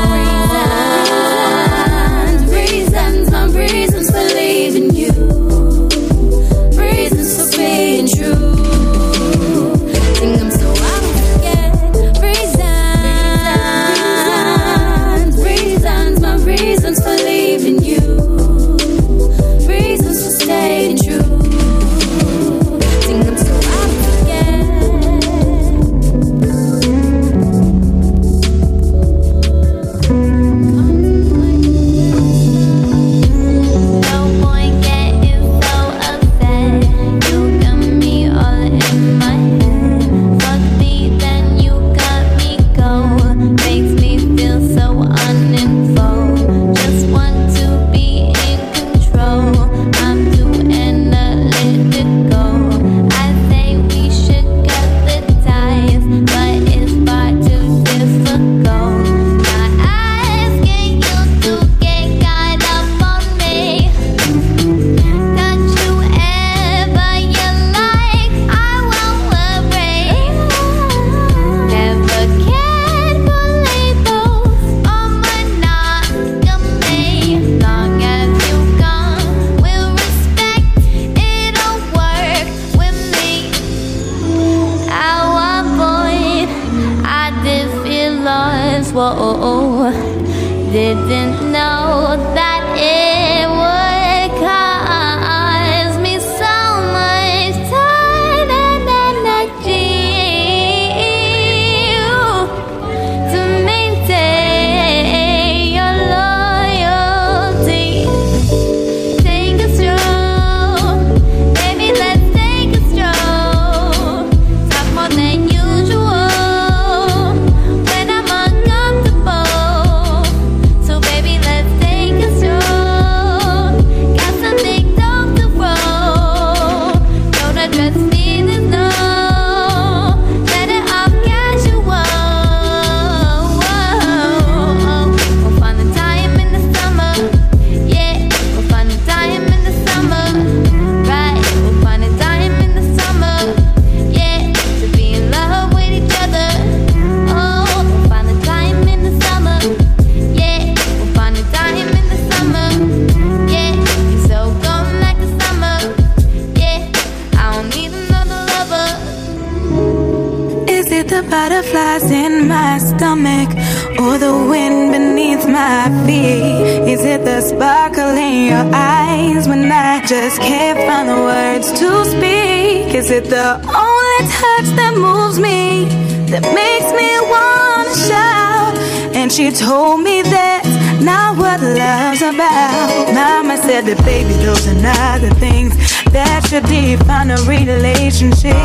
to define a relationship.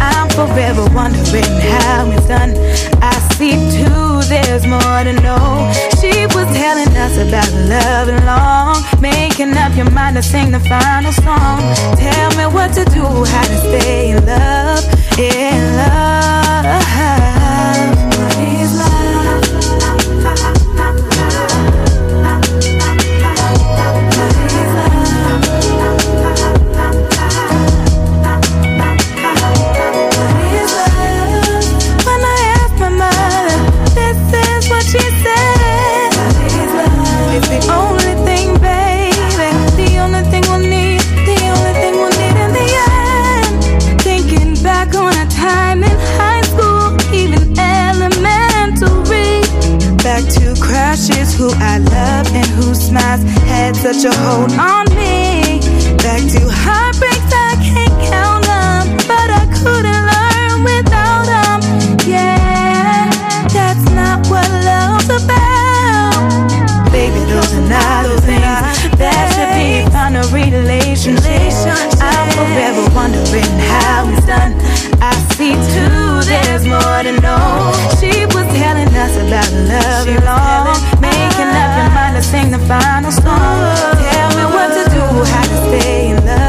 I'm forever wondering how it's done. I see too, there's more to know. She was telling us about love and long, making up your mind to sing the final song. Tell me what to do, how to stay in love, in love. had such a hold on me. Back to heartbreaks I can't count them, but I couldn't learn without them. Yeah, that's not what love's about. Baby, those are not the things that should be found in a relationship. I'm forever wondering how it's done. I see too, there's more to know. She was telling us about love she and all sing the final song. Tell me what to do, how to stay in love.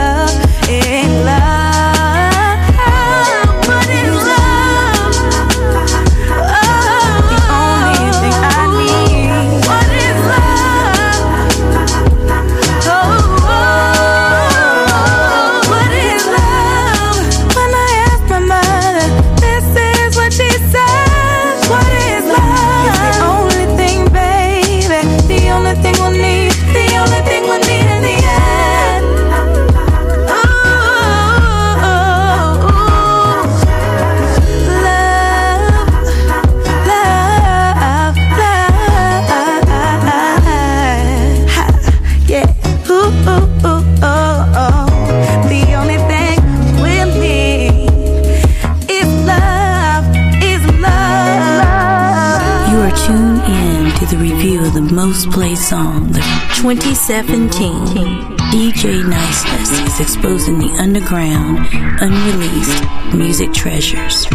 17, DJ Niceness is exposing the underground, unreleased music treasures.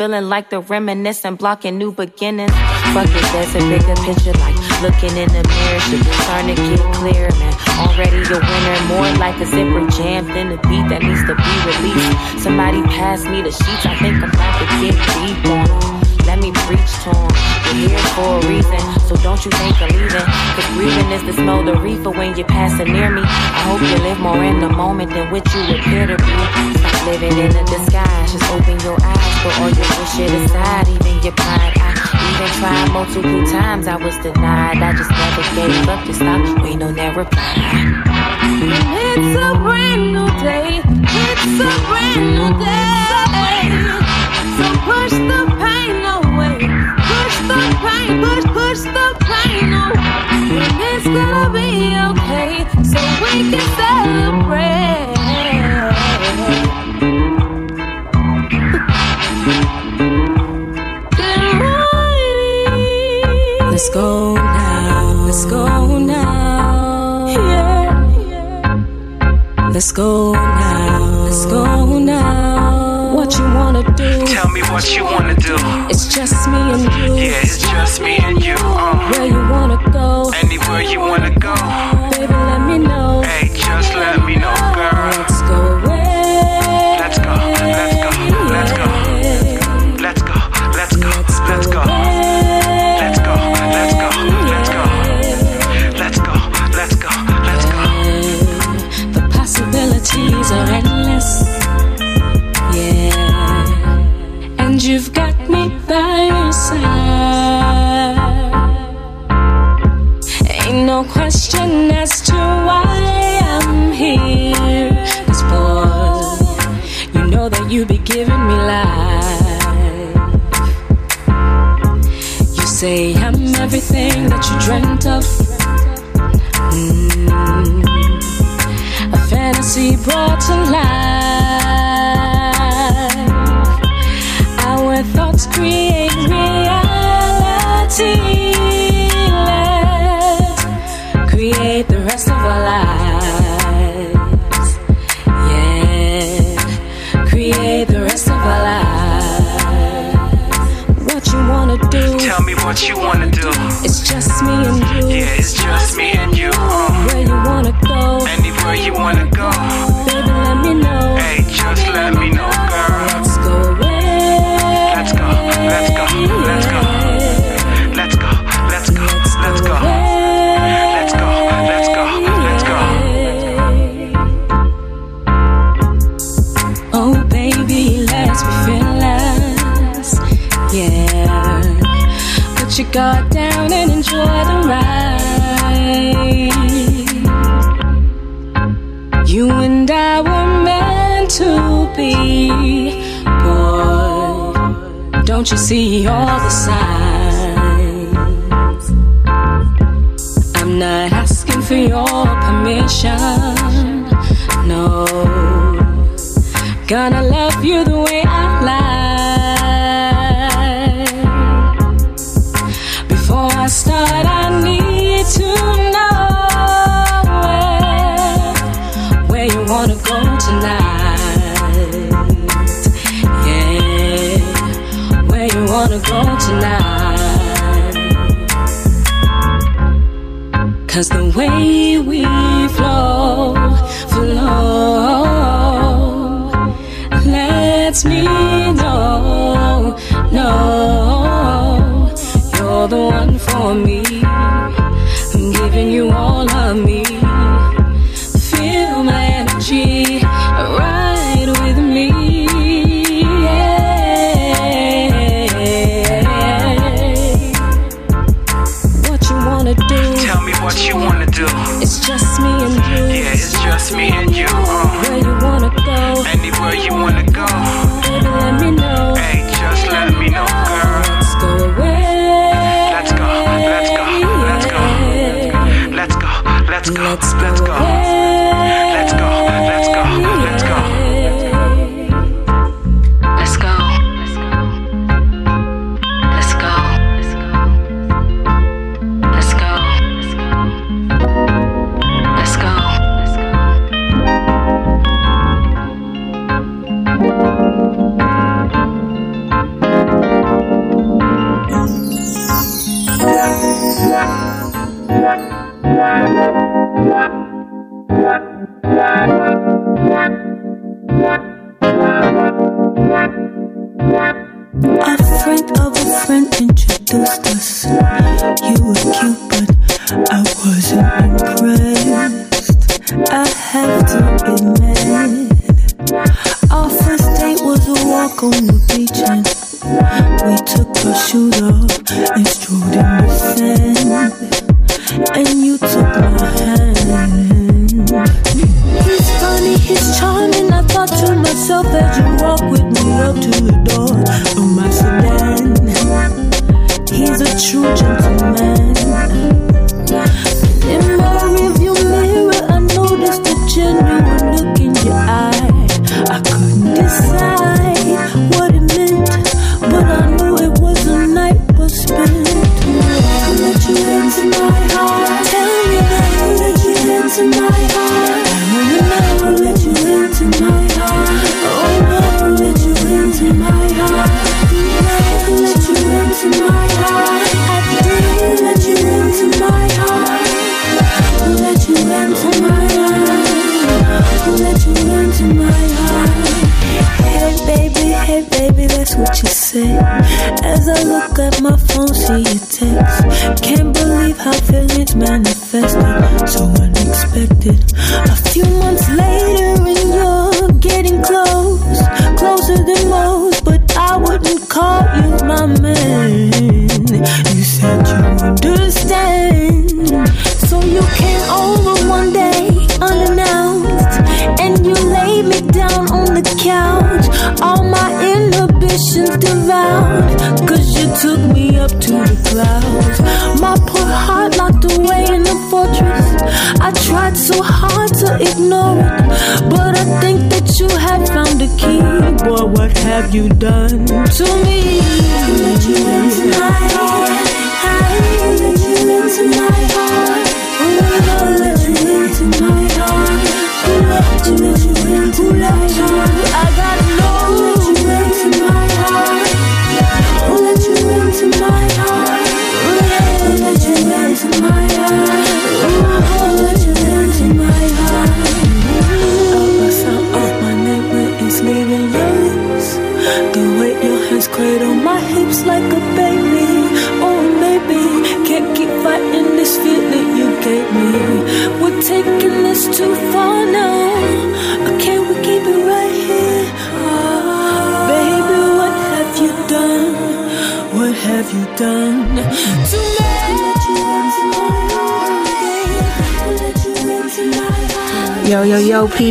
Feeling like the reminiscent, blocking new beginnings. Fuck it, there's a bigger picture, like looking in the mirror. Shit starting to get clear, man. Already a winner, more like a zipper jam than the beat that needs to be released. Somebody pass me the sheets, I think I'm about to get deep on. Let me preach to 'em. You're here for a reason, so don't you think of leaving. Cause breathing is the smell the reefer when you're passing near me. I hope you live more in the moment than what you appear to be. Living in a disguise, just open your eyes, put all your bullshit aside, even your pride. I even tried multiple times, I was denied. I just never gave up, just stop, wait, no, never reply. It's a brand new day. It's a brand new day. So push the pain away. Push the pain, push, push the pain away. It's gonna be okay. So we can celebrate. Let's go now. Let's go now. What you wanna do? Tell me what you wanna do. It's just me and you. Yeah, it's just me and you. Uh, Where you wanna go? anywhere you wanna go. Baby, what you wanna do. It's just me and you. Yeah, it's just me Guard down and enjoy the ride. You and I were meant to be. Boy, Don't you see all the He's a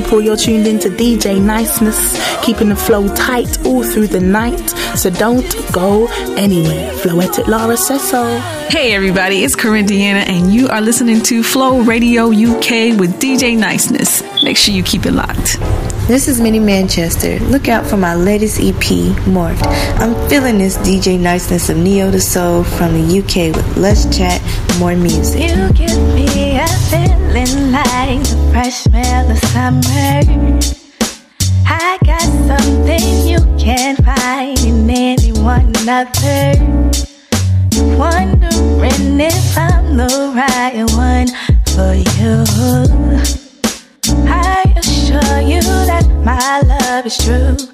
people, you're tuned into DJ Niceness, keeping the flow tight all through the night. So don't go anywhere. Floetic says so Hey everybody, it's Corinne Deanna, and you are listening to Flow Radio UK with DJ Niceness. Make sure you keep it locked. This is Minnie Manchester. Look out for my latest EP, Morphed. I'm feeling this DJ niceness of Neo to Soul from the UK with Let's Chat More Music feeling like the fresh smell of summer. I got something you can't find in anyone other. Wondering if I'm the right one for you. I assure you that my love is true.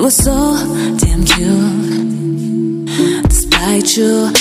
You were so damn cute. Despite you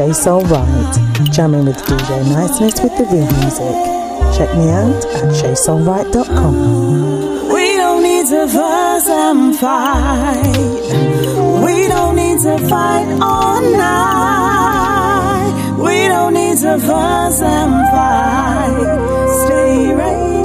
Chase all right, Right, jamming with DJ Niceness with the real music. Check me out at shaysoulright.com. We don't need to fuss and fight. We don't need to fight all night. We don't need to fuss and fight. Stay right.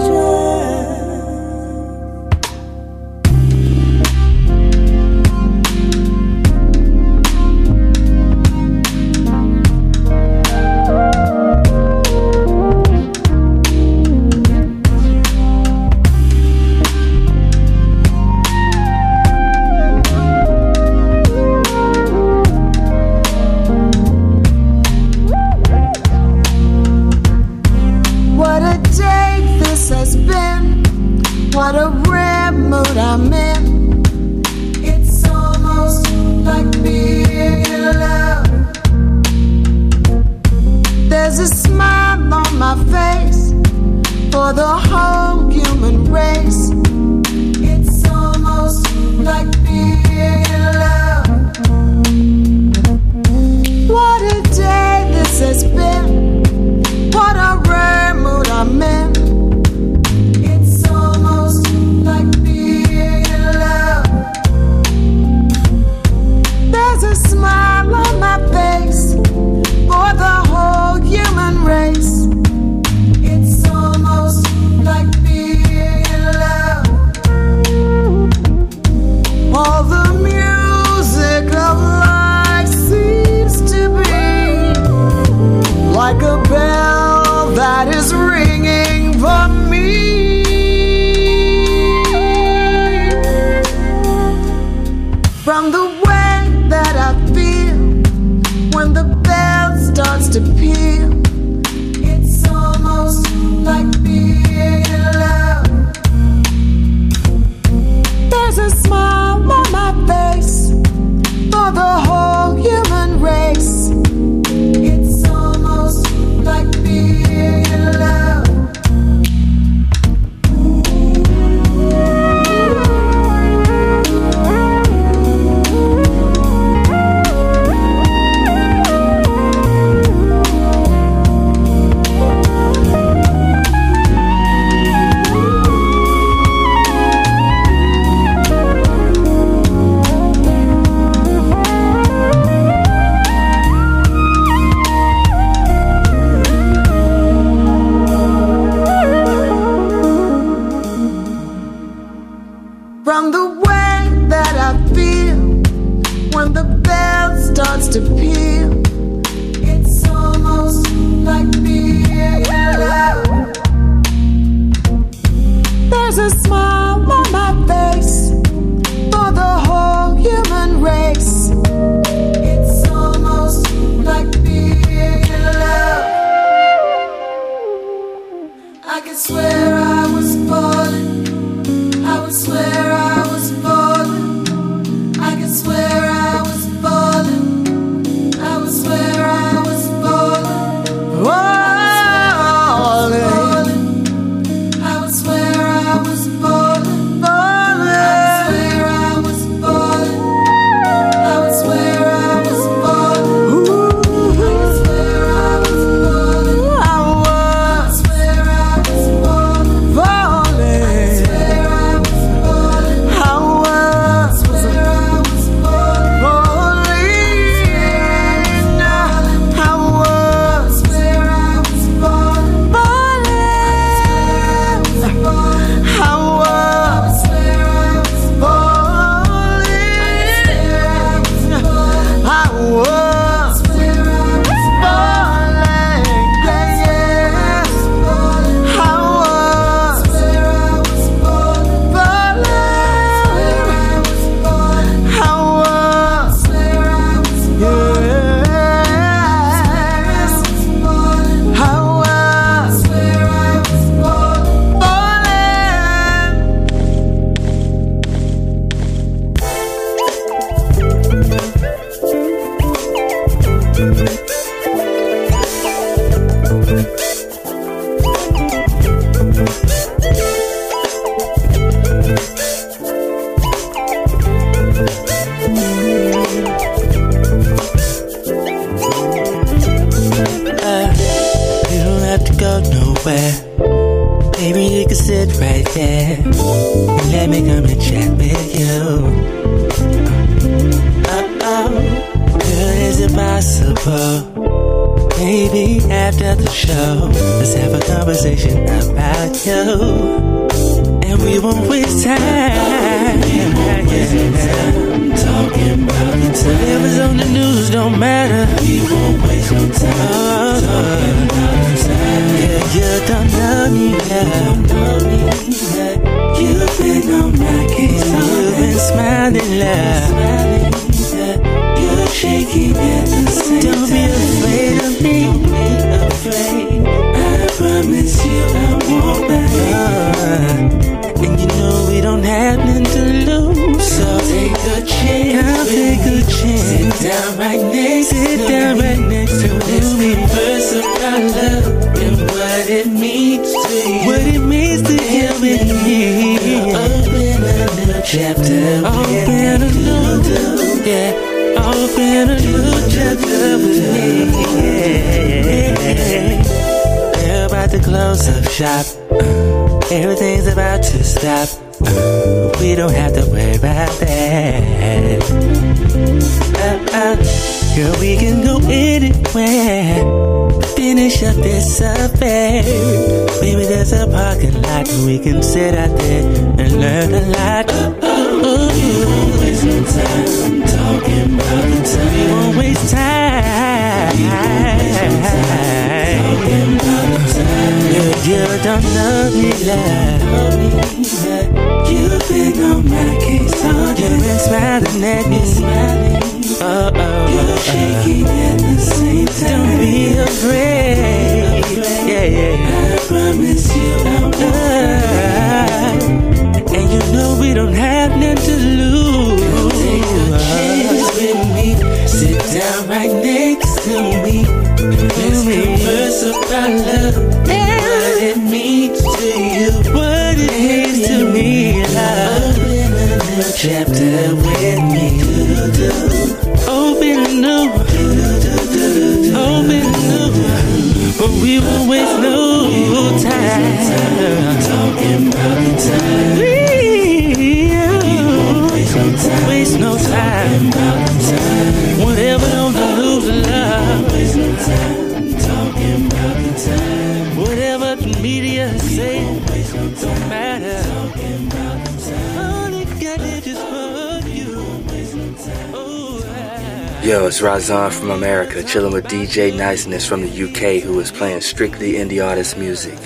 It's Razan from America, chilling with DJ Niceness from the UK, who is playing strictly indie artist music.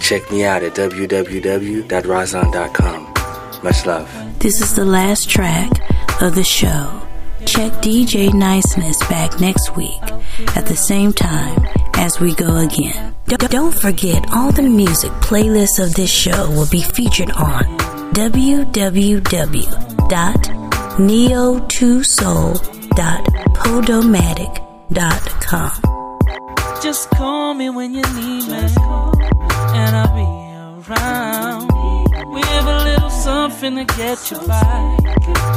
Check me out at www.razan.com. Much love. This is the last track of the show. Check DJ Niceness back next week at the same time as we go again. Don't forget, all the music playlists of this show will be featured on www.neo2soul.podomatic.com. Just call me when you need me, and I'll be around. We have a little something to get you by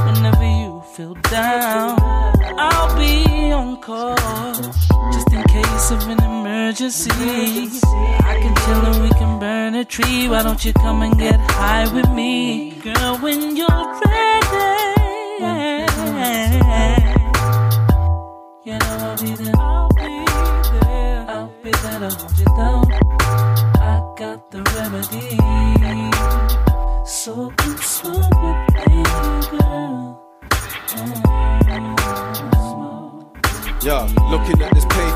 whenever you feel down. I'll be on call just in case of an emergency. I can chill and we can burn a tree. Why don't you come and get high with me, girl? When you're ready. I'll be there. I'll be there. I'll be there to hold you down. I got the remedy. So come smoke with me, girl. Yeah, looking at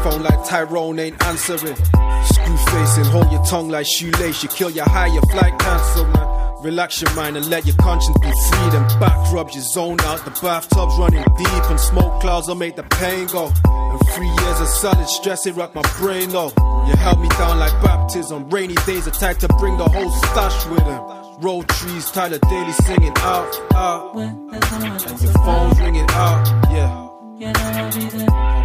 payphone like Tyrone ain't answering. Screw facing, hold your tongue like shoelace. You kill your high, your flight cancel, man. Relax your mind and let your conscience be free. Then back rubs, you zone out. The bathtub's running deep, and smoke clouds will make the pain go. And three years of solid stress, it rocked my brain though. You held me down like baptism. Rainy days, a type to bring the whole stash with him. Roll trees, Tyler Daily singing out, out. And your phone's ringing out, yeah. You know I'll be there.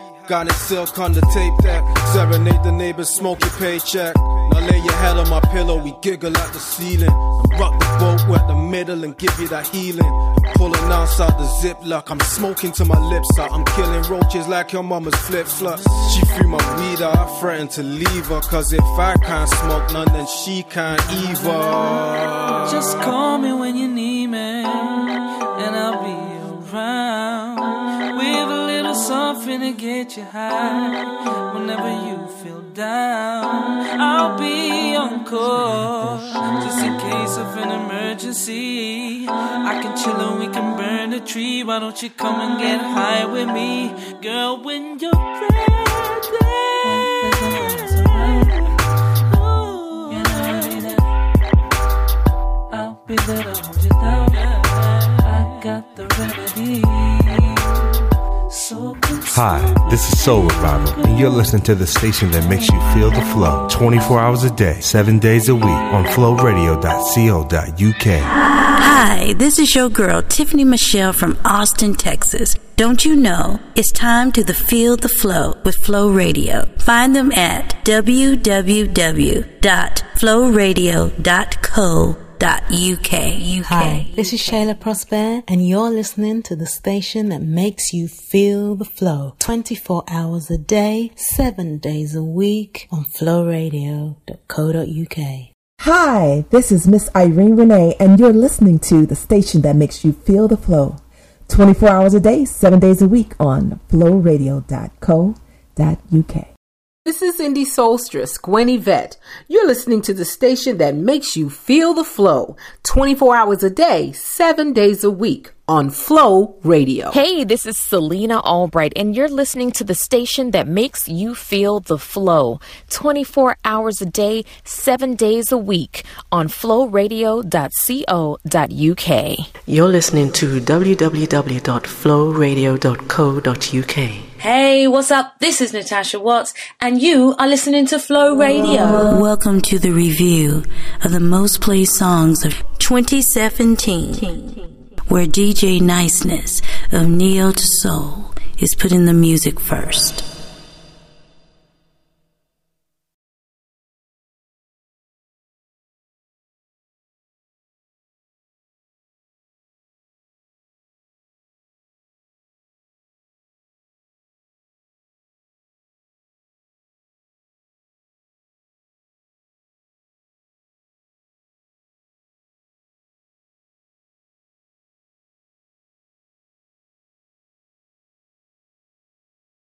Got it silk on the tape deck. Serenade the neighbors, smoke your paycheck. Now lay your head on my pillow, we giggle at the ceiling. And rock the boat wet the middle and give you that healing. Pulling outside the ziplock, I'm smoking to my lips out. I'm killing roaches like your mama's flip flops. She threw my weed out, I threatened to leave her. Cause if I can't smoke none, then she can't either. Just call me when you need me, and I'll be around to get you high. Whenever you feel down, I'll be on call just in case of an emergency. I can chill and we can burn a tree. Why don't you come and get high with me, girl? When you're ready. Hi, this is Soul Revival, and you're listening to the station that makes you feel the flow 24 hours a day, 7 days a week on flowradio.co.uk. Hi, this is your girl, Tiffany Michelle from Austin, Texas. Don't you know it's time to the Feel the Flow with Flow Radio? Find them at www.flowradio.co.uk. Hi, this is Shayla Prosper, and you're listening to the station that makes you feel the flow 24 hours a day, 7 days a week on flowradio.co.uk. Hi, this is Miss Irene Renee, and you're listening to the station that makes you feel the flow. 24 hours a day, 7 days a week on flowradio.co.uk. This is Indie Soulstress, Gwen Yvette. You're listening to the station that makes you feel the flow 24 hours a day, 7 days a week on Flow Radio. Hey, this is Selena Albright, and you're listening to the station that makes you feel the flow 24 hours a day, 7 days a week on flowradio.co.uk. You're listening to www.flowradio.co.uk. Hey, what's up? This is Natasha Watts, and you are listening to Flow Radio. Welcome to the review of the most played songs of 2017, where DJ Niceness of Neo2Soul is putting the music first.